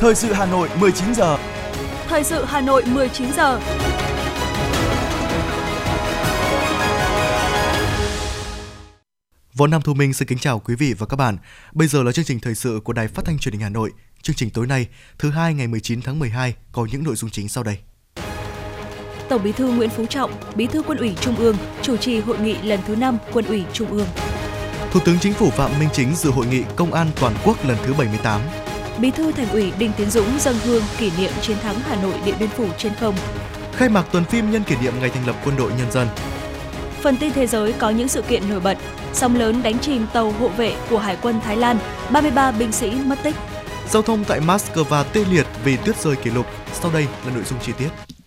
Thời sự Hà Nội 19 giờ. Thời sự Hà Nội 19 giờ. Võ Nam Thu Minh xin kính chào quý vị và các bạn. Bây giờ là chương trình thời sự của Đài Phát thanh Truyền hình Hà Nội. Chương trình tối nay, thứ hai ngày 19 tháng 12 có những nội dung chính sau đây. Tổng Bí thư Nguyễn Phú Trọng, Bí thư Quân ủy Trung ương chủ trì hội nghị lần thứ 5 Quân ủy Trung ương. Thủ tướng Chính phủ Phạm Minh Chính dự hội nghị Công an toàn quốc lần thứ 78. Bí thư Thành ủy Đinh Tiến Dũng dâng hương kỷ niệm chiến thắng Hà Nội Điện Biên Phủ trên không. Khai mạc tuần phim nhân kỷ niệm ngày thành lập Quân đội Nhân dân. Phần tin thế giới có những sự kiện nổi bật. Sóng lớn đánh chìm tàu hộ vệ của Hải quân Thái Lan, 33 binh sĩ mất tích. Giao thông tại Moscow tê liệt vì tuyết rơi kỷ lục. Sau đây là nội dung chi tiết.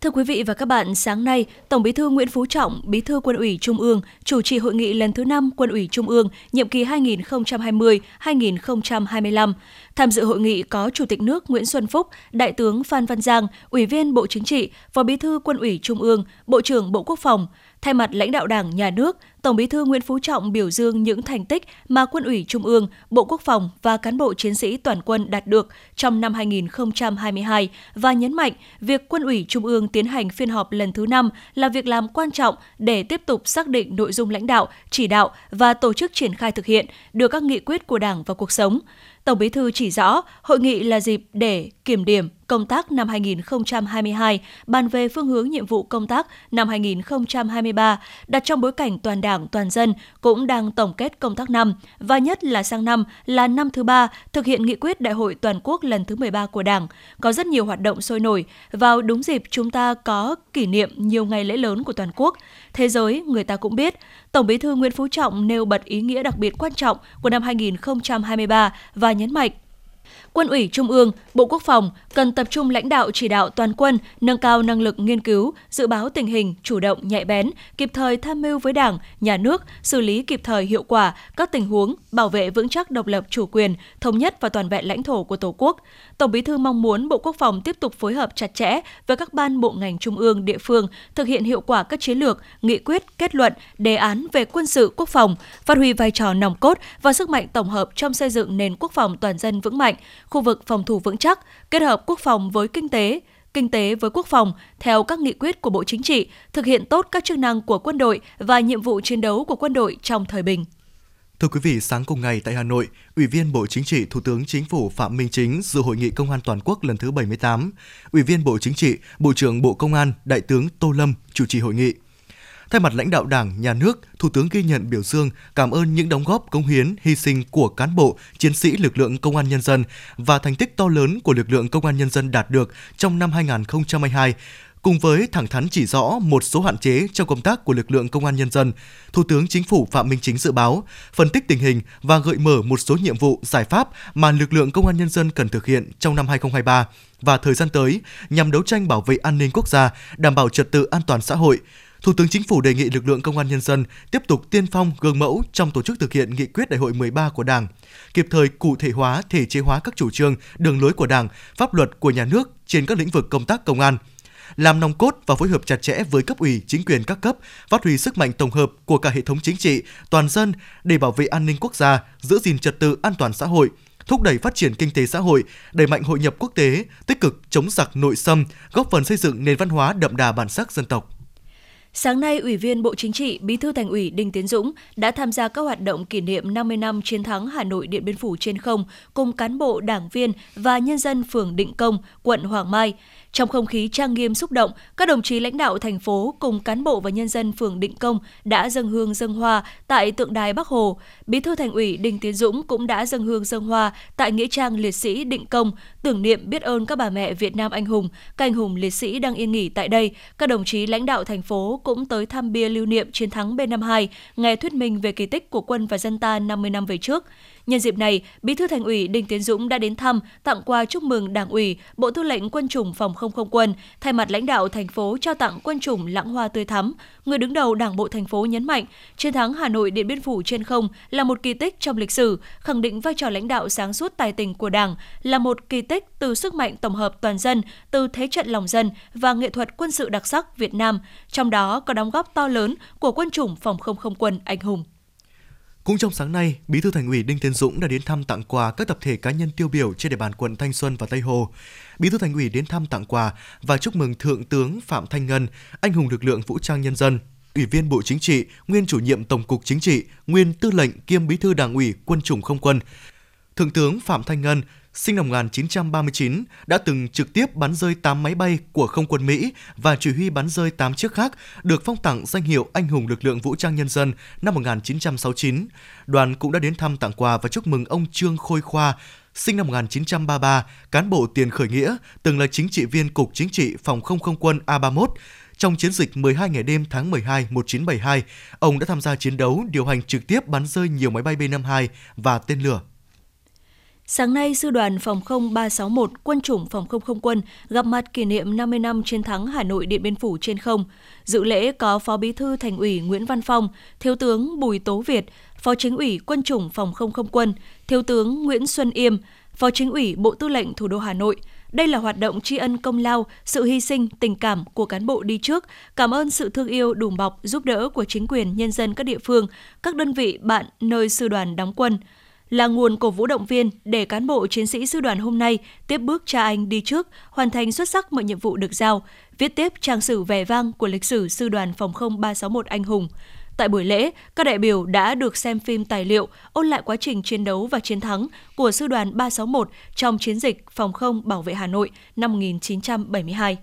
Thưa quý vị và các bạn, sáng nay, Tổng Bí thư Nguyễn Phú Trọng, Bí thư Quân ủy Trung ương, chủ trì hội nghị lần thứ 5 Quân ủy Trung ương, nhiệm kỳ 2020-2025. Tham dự hội nghị có Chủ tịch nước Nguyễn Xuân Phúc, Đại tướng Phan Văn Giang, Ủy viên Bộ Chính trị, Phó Bí thư Quân ủy Trung ương, Bộ trưởng Bộ Quốc phòng. Thay mặt lãnh đạo Đảng, Nhà nước, Tổng Bí thư Nguyễn Phú Trọng biểu dương những thành tích mà Quân ủy Trung ương, Bộ Quốc phòng và cán bộ chiến sĩ toàn quân đạt được trong năm 2022 và nhấn mạnh việc Quân ủy Trung ương tiến hành phiên họp lần thứ 5 là việc làm quan trọng để tiếp tục xác định nội dung lãnh đạo, chỉ đạo và tổ chức triển khai thực hiện được các nghị quyết của Đảng vào cuộc sống. Tổng Bí thư chỉ rõ, hội nghị là dịp để kiểm điểm công tác năm 2022, bàn về phương hướng nhiệm vụ công tác năm 2023, đặt trong bối cảnh toàn Đảng, toàn dân cũng đang tổng kết công tác năm và nhất là sang năm là năm thứ ba thực hiện nghị quyết Đại hội toàn quốc lần thứ 13 của Đảng, có rất nhiều hoạt động sôi nổi. Vào đúng dịp chúng ta có kỷ niệm nhiều ngày lễ lớn của toàn quốc. Thế giới người ta cũng biết, Tổng Bí thư Nguyễn Phú Trọng nêu bật ý nghĩa đặc biệt quan trọng của năm 2023 và nhấn mạnh Quân ủy Trung ương, Bộ Quốc phòng cần tập trung lãnh đạo chỉ đạo toàn quân, nâng cao năng lực nghiên cứu, dự báo tình hình, chủ động nhạy bén, kịp thời tham mưu với Đảng, Nhà nước, xử lý kịp thời hiệu quả các tình huống, bảo vệ vững chắc độc lập chủ quyền, thống nhất và toàn vẹn lãnh thổ của Tổ quốc. Tổng Bí thư mong muốn Bộ Quốc phòng tiếp tục phối hợp chặt chẽ với các ban bộ ngành trung ương, địa phương, thực hiện hiệu quả các chiến lược, nghị quyết, kết luận, đề án về quân sự quốc phòng, phát huy vai trò nòng cốt và sức mạnh tổng hợp trong xây dựng nền quốc phòng toàn dân vững mạnh, khu vực phòng thủ vững chắc, kết hợp quốc phòng với kinh tế, kinh tế với quốc phòng theo các nghị quyết của Bộ Chính trị, thực hiện tốt các chức năng của quân đội và nhiệm vụ chiến đấu của quân đội trong thời bình. Thưa quý vị, sáng cùng ngày tại Hà Nội, Ủy viên Bộ Chính trị, Thủ tướng Chính phủ Phạm Minh Chính dự hội nghị Công an toàn quốc lần thứ 78. Ủy viên Bộ Chính trị, Bộ trưởng Bộ Công an, Đại tướng Tô Lâm chủ trì hội nghị. Thay mặt lãnh đạo Đảng, Nhà nước, Thủ tướng ghi nhận biểu dương, cảm ơn những đóng góp công hiến, hy sinh của cán bộ, chiến sĩ lực lượng công an nhân dân và thành tích to lớn của lực lượng công an nhân dân đạt được trong năm 2022, Cùng với thẳng thắn chỉ rõ một số hạn chế trong công tác của lực lượng công an nhân dân, Thủ tướng Chính phủ Phạm Minh Chính dự báo, phân tích tình hình và gợi mở một số nhiệm vụ, giải pháp mà lực lượng công an nhân dân cần thực hiện trong năm 2023 và thời gian tới nhằm đấu tranh bảo vệ an ninh quốc gia, đảm bảo trật tự an toàn xã hội, Thủ tướng Chính phủ đề nghị lực lượng công an nhân dân tiếp tục tiên phong gương mẫu trong tổ chức thực hiện nghị quyết đại hội 13 của Đảng, kịp thời cụ thể hóa, thể chế hóa các chủ trương, đường lối của Đảng, pháp luật của nhà nước trên các lĩnh vực công tác công an, làm nòng cốt và phối hợp chặt chẽ với cấp ủy, chính quyền các cấp, phát huy sức mạnh tổng hợp của cả hệ thống chính trị, toàn dân để bảo vệ an ninh quốc gia, giữ gìn trật tự an toàn xã hội, thúc đẩy phát triển kinh tế xã hội, đẩy mạnh hội nhập quốc tế, tích cực chống giặc nội xâm, góp phần xây dựng nền văn hóa đậm đà bản sắc dân tộc. Sáng nay, Ủy viên Bộ Chính trị, Bí thư Thành ủy Đinh Tiến Dũng đã tham gia các hoạt động kỷ niệm 50 năm chiến thắng Hà Nội Điện Biên Phủ trên không cùng cán bộ, đảng viên và nhân dân phường Định Công, quận Hoàng Mai. Trong không khí trang nghiêm xúc động, các đồng chí lãnh đạo thành phố cùng cán bộ và nhân dân phường Định Công đã dâng hương dâng hoa tại tượng đài Bắc Hồ. Bí thư Thành ủy Đinh Tiến Dũng cũng đã dâng hương dâng hoa tại nghĩa trang liệt sĩ Định Công, tưởng niệm biết ơn các bà mẹ Việt Nam anh hùng, các anh hùng liệt sĩ đang yên nghỉ tại đây. Các đồng chí lãnh đạo thành phố cũng tới thăm bia lưu niệm chiến thắng B52, nghe thuyết minh về kỳ tích của quân và dân ta 50 năm về trước. Nhân dịp này, Bí thư Thành ủy Đinh Tiến Dũng đã đến thăm, tặng quà chúc mừng Đảng ủy, Bộ Tư lệnh Quân chủng Phòng không không quân, thay mặt lãnh đạo thành phố trao tặng quân chủng lãng hoa tươi thắm. Người đứng đầu Đảng bộ thành phố nhấn mạnh, chiến thắng Hà Nội Điện Biên Phủ trên không là một kỳ tích trong lịch sử, khẳng định vai trò lãnh đạo sáng suốt tài tình của Đảng, là một kỳ tích từ sức mạnh tổng hợp toàn dân, từ thế trận lòng dân và nghệ thuật quân sự đặc sắc Việt Nam, trong đó có đóng góp to lớn của quân chủng phòng không không quân anh hùng. Cũng trong sáng nay, Bí thư Thành ủy Đinh Tiến Dũng đã đến thăm tặng quà các tập thể cá nhân tiêu biểu trên địa bàn quận Thanh Xuân và Tây Hồ. Bí thư Thành ủy đến thăm tặng quà và chúc mừng Thượng tướng Phạm Thanh Ngân, anh hùng lực lượng vũ trang nhân dân, Ủy viên Bộ Chính trị, nguyên chủ nhiệm Tổng cục Chính trị, nguyên tư lệnh kiêm Bí thư Đảng ủy Quân chủng Không quân. Thượng tướng Phạm Thanh Ngân sinh năm 1939, đã từng trực tiếp bắn rơi 8 máy bay của không quân Mỹ và chỉ huy bắn rơi 8 chiếc khác, được phong tặng danh hiệu Anh hùng lực lượng vũ trang nhân dân năm 1969. Đoàn cũng đã đến thăm tặng quà và chúc mừng ông Trương Khôi Khoa, sinh năm 1933, cán bộ tiền khởi nghĩa, từng là chính trị viên Cục Chính trị Phòng không không quân A31. Trong chiến dịch 12 ngày đêm tháng 12 1972, ông đã tham gia chiến đấu điều hành trực tiếp bắn rơi nhiều máy bay B-52 và tên lửa Sáng nay, Sư đoàn Phòng không 361 Quân chủng Phòng không không quân gặp mặt kỷ niệm 50 năm chiến thắng Hà Nội Điện Biên Phủ trên không. Dự lễ có Phó Bí thư Thành ủy Nguyễn Văn Phong, Thiếu tướng Bùi Tố Việt, Phó Chính ủy Quân chủng Phòng không không quân, Thiếu tướng Nguyễn Xuân Yêm, Phó Chính ủy Bộ Tư lệnh Thủ đô Hà Nội. Đây là hoạt động tri ân công lao, sự hy sinh, tình cảm của cán bộ đi trước, cảm ơn sự thương yêu, đùm bọc, giúp đỡ của chính quyền, nhân dân các địa phương, các đơn vị bạn nơi sư đoàn đóng quân – là nguồn cổ vũ động viên để cán bộ chiến sĩ sư đoàn hôm nay tiếp bước cha anh đi trước, hoàn thành xuất sắc mọi nhiệm vụ được giao, viết tiếp trang sử vẻ vang của lịch sử sư đoàn phòng không 361 anh hùng. Tại buổi lễ, các đại biểu đã được xem phim tài liệu ôn lại quá trình chiến đấu và chiến thắng của sư đoàn 361 trong chiến dịch phòng không bảo vệ Hà Nội năm 1972.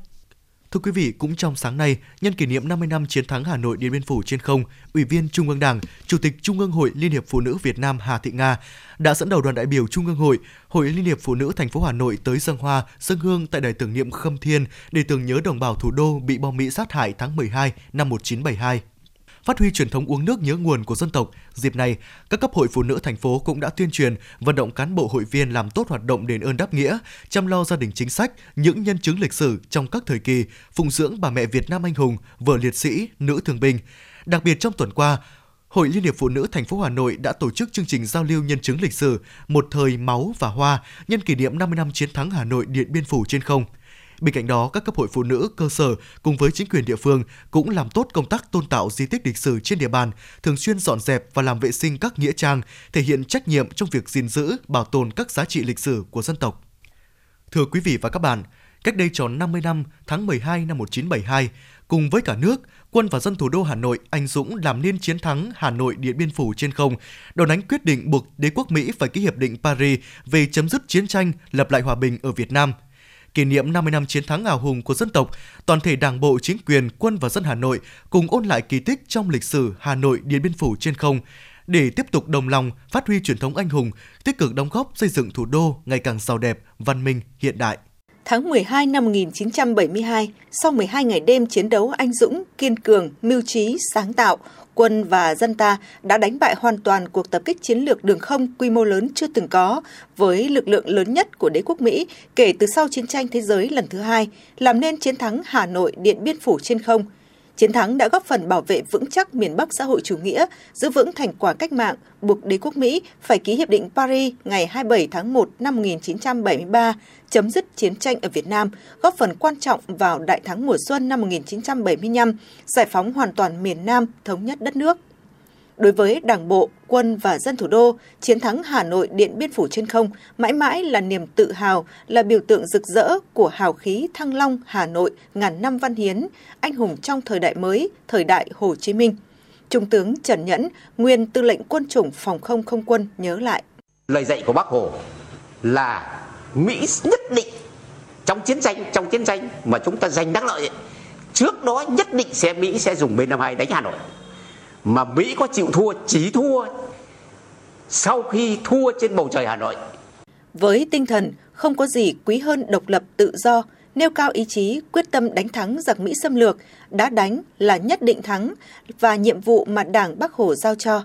Thưa quý vị, cũng trong sáng nay, nhân kỷ niệm 50 năm chiến thắng Hà Nội Điện Biên Phủ trên không, Ủy viên Trung ương Đảng, Chủ tịch Trung ương Hội Liên hiệp Phụ nữ Việt Nam Hà Thị Nga đã dẫn đầu đoàn đại biểu Trung ương Hội, Hội Liên hiệp Phụ nữ thành phố Hà Nội tới dân hoa, dân hương tại đài tưởng niệm Khâm Thiên để tưởng nhớ đồng bào thủ đô bị bom Mỹ sát hại tháng 12 năm 1972 phát huy truyền thống uống nước nhớ nguồn của dân tộc. Dịp này, các cấp hội phụ nữ thành phố cũng đã tuyên truyền, vận động cán bộ hội viên làm tốt hoạt động đền ơn đáp nghĩa, chăm lo gia đình chính sách, những nhân chứng lịch sử trong các thời kỳ, phụng dưỡng bà mẹ Việt Nam anh hùng, vợ liệt sĩ, nữ thương binh. Đặc biệt trong tuần qua, Hội Liên hiệp Phụ nữ thành phố Hà Nội đã tổ chức chương trình giao lưu nhân chứng lịch sử Một thời máu và hoa nhân kỷ niệm 50 năm chiến thắng Hà Nội Điện Biên Phủ trên không. Bên cạnh đó, các cấp hội phụ nữ cơ sở cùng với chính quyền địa phương cũng làm tốt công tác tôn tạo di tích lịch sử trên địa bàn, thường xuyên dọn dẹp và làm vệ sinh các nghĩa trang, thể hiện trách nhiệm trong việc gìn giữ, bảo tồn các giá trị lịch sử của dân tộc. Thưa quý vị và các bạn, cách đây tròn 50 năm, tháng 12 năm 1972, cùng với cả nước, quân và dân thủ đô Hà Nội anh dũng làm nên chiến thắng Hà Nội Điện Biên Phủ trên không, đòn đánh quyết định buộc đế quốc Mỹ phải ký hiệp định Paris về chấm dứt chiến tranh, lập lại hòa bình ở Việt Nam – kỷ niệm 50 năm chiến thắng hào hùng của dân tộc, toàn thể Đảng bộ, chính quyền, quân và dân Hà Nội cùng ôn lại kỳ tích trong lịch sử Hà Nội Điện Biên Phủ trên không để tiếp tục đồng lòng phát huy truyền thống anh hùng, tích cực đóng góp xây dựng thủ đô ngày càng giàu đẹp, văn minh, hiện đại. Tháng 12 năm 1972, sau 12 ngày đêm chiến đấu anh dũng, kiên cường, mưu trí, sáng tạo, quân và dân ta đã đánh bại hoàn toàn cuộc tập kích chiến lược đường không quy mô lớn chưa từng có với lực lượng lớn nhất của đế quốc Mỹ kể từ sau chiến tranh thế giới lần thứ hai, làm nên chiến thắng Hà Nội Điện Biên Phủ trên không – Chiến thắng đã góp phần bảo vệ vững chắc miền Bắc xã hội chủ nghĩa, giữ vững thành quả cách mạng, buộc đế quốc Mỹ phải ký Hiệp định Paris ngày 27 tháng 1 năm 1973, chấm dứt chiến tranh ở Việt Nam, góp phần quan trọng vào Đại thắng mùa xuân năm 1975, giải phóng hoàn toàn miền Nam, thống nhất đất nước. Đối với Đảng bộ, quân và dân thủ đô, chiến thắng Hà Nội Điện Biên Phủ trên không mãi mãi là niềm tự hào, là biểu tượng rực rỡ của hào khí thăng long Hà Nội ngàn năm văn hiến, anh hùng trong thời đại mới, thời đại Hồ Chí Minh. Trung tướng Trần Nhẫn, nguyên tư lệnh quân chủng phòng không không quân nhớ lại. Lời dạy của Bác Hồ là Mỹ nhất định trong chiến tranh trong chiến tranh mà chúng ta giành đắc lợi trước đó nhất định sẽ Mỹ sẽ dùng B52 đánh Hà Nội mà Mỹ có chịu thua chỉ thua sau khi thua trên bầu trời Hà Nội. Với tinh thần không có gì quý hơn độc lập tự do, nêu cao ý chí quyết tâm đánh thắng giặc Mỹ xâm lược, đã đánh là nhất định thắng và nhiệm vụ mà Đảng Bắc Hồ giao cho.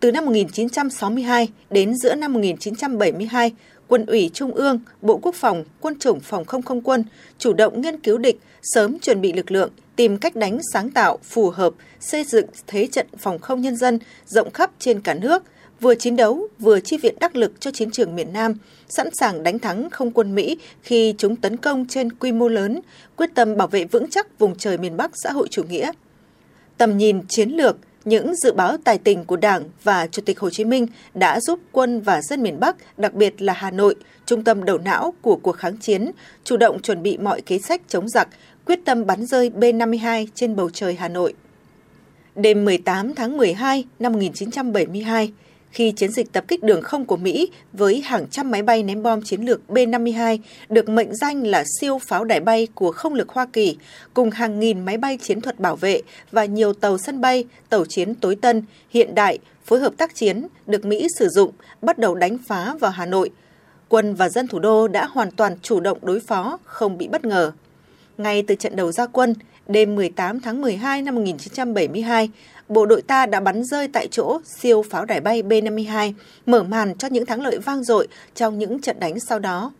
Từ năm 1962 đến giữa năm 1972, Quân ủy Trung ương, Bộ Quốc phòng, Quân chủng Phòng không không quân chủ động nghiên cứu địch, sớm chuẩn bị lực lượng, tìm cách đánh sáng tạo, phù hợp, xây dựng thế trận phòng không nhân dân rộng khắp trên cả nước, vừa chiến đấu vừa chi viện đắc lực cho chiến trường miền Nam, sẵn sàng đánh thắng không quân Mỹ khi chúng tấn công trên quy mô lớn, quyết tâm bảo vệ vững chắc vùng trời miền Bắc xã hội chủ nghĩa. Tầm nhìn chiến lược, những dự báo tài tình của Đảng và Chủ tịch Hồ Chí Minh đã giúp quân và dân miền Bắc, đặc biệt là Hà Nội, trung tâm đầu não của cuộc kháng chiến, chủ động chuẩn bị mọi kế sách chống giặc, quyết tâm bắn rơi B-52 trên bầu trời Hà Nội. Đêm 18 tháng 12 năm 1972, khi chiến dịch tập kích đường không của Mỹ với hàng trăm máy bay ném bom chiến lược B-52 được mệnh danh là siêu pháo đài bay của không lực Hoa Kỳ, cùng hàng nghìn máy bay chiến thuật bảo vệ và nhiều tàu sân bay, tàu chiến tối tân, hiện đại, phối hợp tác chiến được Mỹ sử dụng bắt đầu đánh phá vào Hà Nội. Quân và dân thủ đô đã hoàn toàn chủ động đối phó, không bị bất ngờ. Ngay từ trận đầu ra quân, đêm 18 tháng 12 năm 1972, bộ đội ta đã bắn rơi tại chỗ siêu pháo đài bay B-52, mở màn cho những thắng lợi vang dội trong những trận đánh sau đó.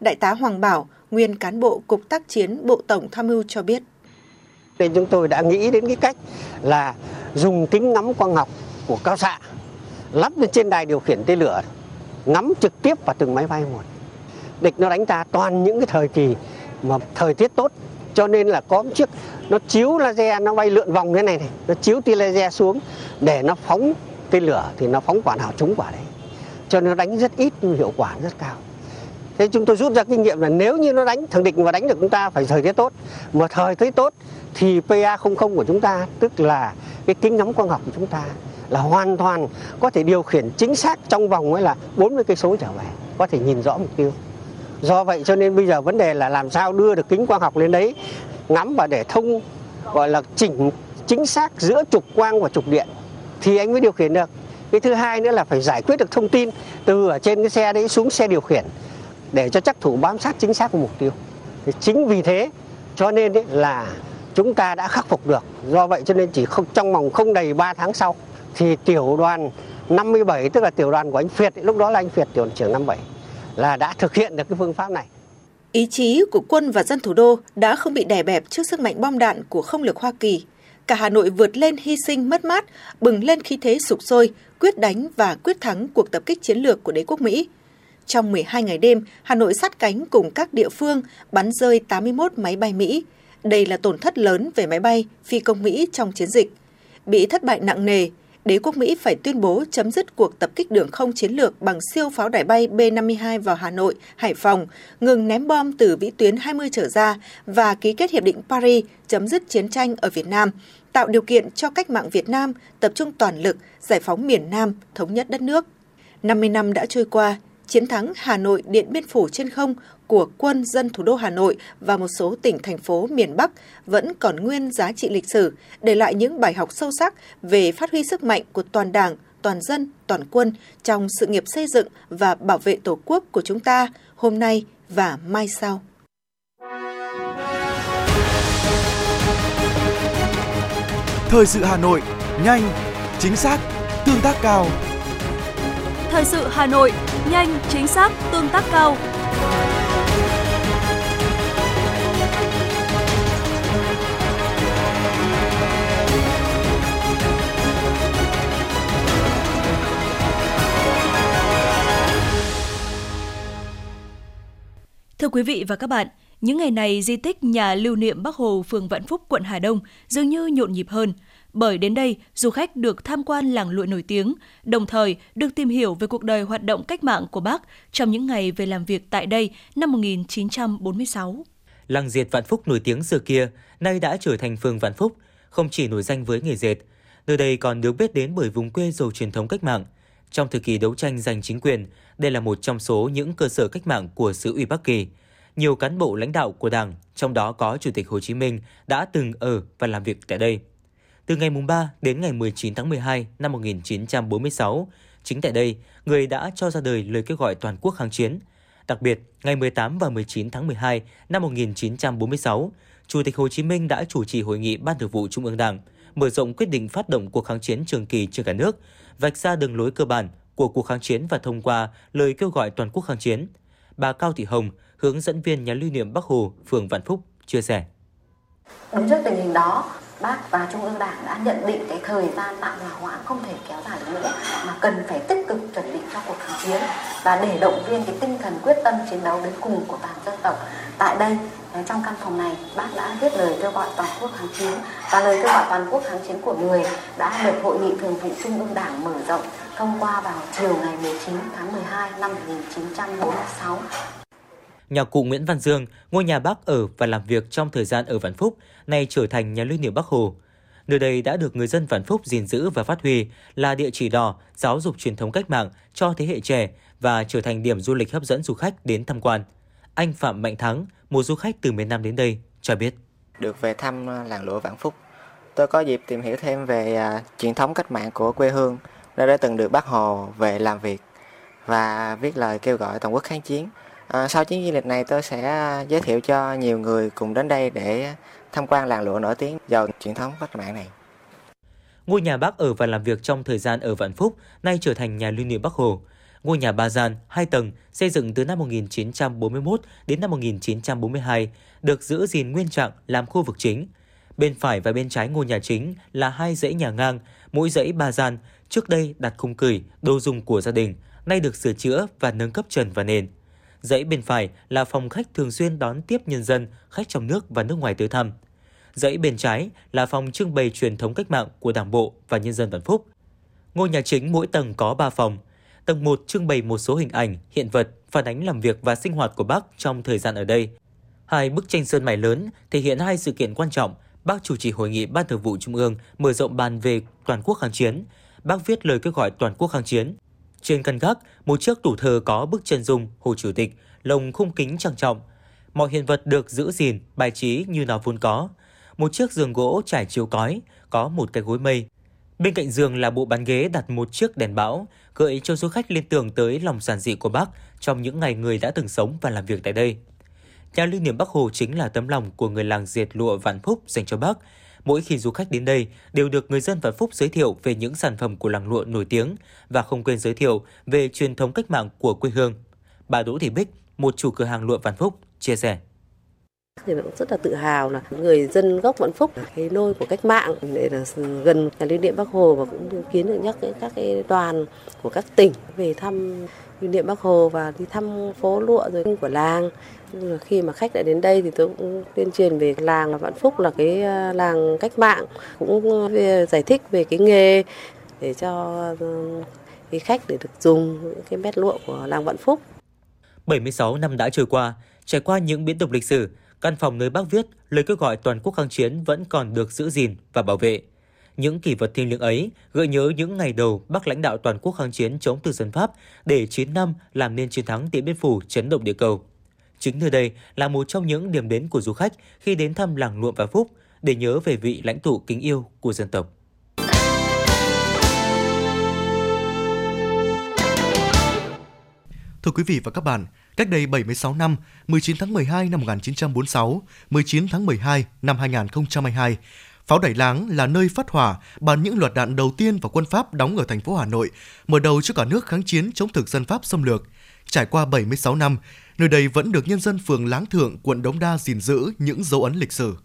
Đại tá Hoàng Bảo, nguyên cán bộ Cục Tác chiến Bộ Tổng Tham mưu cho biết. Nên chúng tôi đã nghĩ đến cái cách là dùng kính ngắm quang học của cao xạ lắp lên trên đài điều khiển tên lửa ngắm trực tiếp vào từng máy bay một. Địch nó đánh ta toàn những cái thời kỳ mà thời tiết tốt cho nên là có một chiếc, nó chiếu laser, nó bay lượn vòng thế này này, nó chiếu tia laser xuống, để nó phóng tên lửa thì nó phóng quả nào trúng quả đấy. Cho nên nó đánh rất ít, nhưng hiệu quả rất cao. Thế chúng tôi rút ra kinh nghiệm là nếu như nó đánh thường địch và đánh được chúng ta phải thời tiết tốt. Mà thời tiết tốt thì PA 00 của chúng ta, tức là cái kính ngắm quang học của chúng ta, là hoàn toàn có thể điều khiển chính xác trong vòng ấy là 40 cây số trở về, có thể nhìn rõ mục tiêu do vậy cho nên bây giờ vấn đề là làm sao đưa được kính quang học lên đấy, ngắm và để thông, gọi là chỉnh, chính xác giữa trục quang và trục điện. Thì anh mới điều khiển được. Cái thứ hai nữa là phải giải quyết được thông tin từ ở trên cái xe đấy xuống xe điều khiển để cho chắc thủ bám sát chính xác của mục tiêu. Thì chính vì thế cho nên ấy là chúng ta đã khắc phục được. Do vậy cho nên chỉ không, trong vòng không đầy 3 tháng sau thì tiểu đoàn 57 tức là tiểu đoàn của anh Việt lúc đó là anh Việt, tiểu đoàn trưởng 57 là đã thực hiện được cái phương pháp này Ý chí của quân và dân thủ đô đã không bị đè bẹp trước sức mạnh bom đạn của không lực Hoa Kỳ. Cả Hà Nội vượt lên hy sinh mất mát, bừng lên khí thế sục sôi, quyết đánh và quyết thắng cuộc tập kích chiến lược của đế quốc Mỹ. Trong 12 ngày đêm, Hà Nội sát cánh cùng các địa phương bắn rơi 81 máy bay Mỹ. Đây là tổn thất lớn về máy bay, phi công Mỹ trong chiến dịch. Bị thất bại nặng nề, đế quốc Mỹ phải tuyên bố chấm dứt cuộc tập kích đường không chiến lược bằng siêu pháo đài bay B-52 vào Hà Nội, Hải Phòng, ngừng ném bom từ vĩ tuyến 20 trở ra và ký kết Hiệp định Paris chấm dứt chiến tranh ở Việt Nam, tạo điều kiện cho cách mạng Việt Nam tập trung toàn lực giải phóng miền Nam, thống nhất đất nước. 50 năm đã trôi qua, chiến thắng Hà Nội Điện Biên Phủ trên không của quân dân thủ đô Hà Nội và một số tỉnh thành phố miền Bắc vẫn còn nguyên giá trị lịch sử, để lại những bài học sâu sắc về phát huy sức mạnh của toàn Đảng, toàn dân, toàn quân trong sự nghiệp xây dựng và bảo vệ Tổ quốc của chúng ta hôm nay và mai sau. Thời sự Hà Nội, nhanh, chính xác, tương tác cao. Thời sự Hà Nội, nhanh, chính xác, tương tác cao. Thưa quý vị và các bạn, những ngày này di tích nhà lưu niệm Bắc Hồ phường Vạn Phúc, quận Hà Đông dường như nhộn nhịp hơn. Bởi đến đây, du khách được tham quan làng lụa nổi tiếng, đồng thời được tìm hiểu về cuộc đời hoạt động cách mạng của bác trong những ngày về làm việc tại đây năm 1946. Làng dệt Vạn Phúc nổi tiếng xưa kia, nay đã trở thành phường Vạn Phúc, không chỉ nổi danh với nghề dệt. Nơi đây còn được biết đến bởi vùng quê giàu truyền thống cách mạng. Trong thời kỳ đấu tranh giành chính quyền, đây là một trong số những cơ sở cách mạng của xứ ủy Bắc Kỳ. Nhiều cán bộ lãnh đạo của Đảng, trong đó có Chủ tịch Hồ Chí Minh, đã từng ở và làm việc tại đây. Từ ngày 3 đến ngày 19 tháng 12 năm 1946, chính tại đây, người đã cho ra đời lời kêu gọi toàn quốc kháng chiến. Đặc biệt, ngày 18 và 19 tháng 12 năm 1946, Chủ tịch Hồ Chí Minh đã chủ trì hội nghị Ban Thường vụ Trung ương Đảng, mở rộng quyết định phát động cuộc kháng chiến trường kỳ trên cả nước, vạch ra đường lối cơ bản của cuộc kháng chiến và thông qua lời kêu gọi toàn quốc kháng chiến. Bà Cao Thị Hồng, hướng dẫn viên nhà lưu niệm Bắc Hồ, phường Vạn Phúc, chia sẻ. Đứng trước tình hình đó, Bác và Trung ương Đảng đã nhận định cái thời gian tạm hòa hoãn không thể kéo dài được nữa, mà cần phải tích cực chuẩn bị cho cuộc kháng chiến và để động viên cái tinh thần quyết tâm chiến đấu đến cùng của toàn dân tộc. Tại đây ờ, trong căn phòng này, bác đã viết lời kêu gọi toàn quốc kháng chiến và lời kêu gọi toàn quốc kháng chiến của người đã được hội nghị thường vụ trung ương đảng mở rộng thông qua vào chiều ngày 19 tháng 12 năm 1946. Nhà cụ Nguyễn Văn Dương, ngôi nhà bác ở và làm việc trong thời gian ở Vạn Phúc, nay trở thành nhà lưu niệm Bắc Hồ. Nơi đây đã được người dân Vạn Phúc gìn giữ và phát huy là địa chỉ đỏ giáo dục truyền thống cách mạng cho thế hệ trẻ và trở thành điểm du lịch hấp dẫn du khách đến tham quan. Anh Phạm Mạnh Thắng, một du khách từ miền Nam đến đây, cho biết. Được về thăm à, làng lụa Vạn Phúc, tôi có dịp tìm hiểu thêm về uh, truyền thống cách mạng của quê hương, nơi đã từng được Bác Hồ về làm việc và viết lời kêu gọi toàn quốc kháng chiến. À, sau chuyến du lịch này tôi sẽ à, giới thiệu cho nhiều người cùng đến đây để tham quan làng lụa nổi tiếng giàu truyền thống cách mạng này. Ngôi nhà bác ở và làm việc trong thời gian ở Vạn Phúc nay trở thành nhà lưu niệm Bắc Hồ. Ngôi nhà ba gian, hai tầng, xây dựng từ năm 1941 đến năm 1942, được giữ gìn nguyên trạng làm khu vực chính. Bên phải và bên trái ngôi nhà chính là hai dãy nhà ngang, mỗi dãy ba gian, trước đây đặt khung cửi, đồ dùng của gia đình, nay được sửa chữa và nâng cấp trần và nền. Dãy bên phải là phòng khách thường xuyên đón tiếp nhân dân, khách trong nước và nước ngoài tới thăm. Dãy bên trái là phòng trưng bày truyền thống cách mạng của Đảng bộ và nhân dân Vạn Phúc. Ngôi nhà chính mỗi tầng có 3 phòng. Tầng 1 trưng bày một số hình ảnh, hiện vật, phản ánh làm việc và sinh hoạt của Bác trong thời gian ở đây. Hai bức tranh sơn mài lớn thể hiện hai sự kiện quan trọng. Bác chủ trì hội nghị Ban Thường vụ Trung ương mở rộng bàn về toàn quốc kháng chiến. Bác viết lời kêu gọi toàn quốc kháng chiến, trên căn gác, một chiếc tủ thờ có bức chân dung Hồ Chủ tịch, lồng khung kính trang trọng. Mọi hiện vật được giữ gìn, bài trí như nó vốn có. Một chiếc giường gỗ trải chiếu cói, có một cái gối mây. Bên cạnh giường là bộ bàn ghế đặt một chiếc đèn bão, gợi cho du khách liên tưởng tới lòng giản dị của Bác trong những ngày người đã từng sống và làm việc tại đây. Nhà lưu niệm Bắc Hồ chính là tấm lòng của người làng diệt lụa Vạn Phúc dành cho Bác, Mỗi khi du khách đến đây đều được người dân Vạn Phúc giới thiệu về những sản phẩm của làng lụa nổi tiếng và không quên giới thiệu về truyền thống cách mạng của quê hương. Bà Đỗ Thị Bích, một chủ cửa hàng lụa Vạn Phúc, chia sẻ thì cũng rất là tự hào là người dân gốc Vạn Phúc cái nôi của cách mạng để là gần nhà lưu niệm Bắc Hồ và cũng kiến được nhắc các cái đoàn của các tỉnh về thăm lưu niệm Bắc Hồ và đi thăm phố lụa rồi của làng khi mà khách đã đến đây thì tôi cũng tuyên truyền về làng Vạn Phúc là cái ờ, làng cách mạng cũng ờ, giải thích về cái nghề để cho ờ, cái khách để được dùng cái mét lụa của làng Vạn Phúc. 76 năm đã trôi qua, trải qua những biến động lịch sử, căn phòng nơi bác viết lời kêu gọi toàn quốc kháng chiến vẫn còn được giữ gìn và bảo vệ. Những kỷ vật thiêng liêng ấy gợi nhớ những ngày đầu bác lãnh đạo toàn quốc kháng chiến chống thực dân Pháp để 9 năm làm nên chiến thắng Điện Biên Phủ chấn động địa cầu. Chính nơi đây là một trong những điểm đến của du khách khi đến thăm làng Luộm và Phúc để nhớ về vị lãnh tụ kính yêu của dân tộc. Thưa quý vị và các bạn, cách đây 76 năm, 19 tháng 12 năm 1946, 19 tháng 12 năm 2022, Pháo Đài Láng là nơi phát hỏa bắn những loạt đạn đầu tiên vào quân Pháp đóng ở thành phố Hà Nội, mở đầu cho cả nước kháng chiến chống thực dân Pháp xâm lược. Trải qua 76 năm, nơi đây vẫn được nhân dân phường Láng Thượng, quận Đống Đa gìn giữ những dấu ấn lịch sử.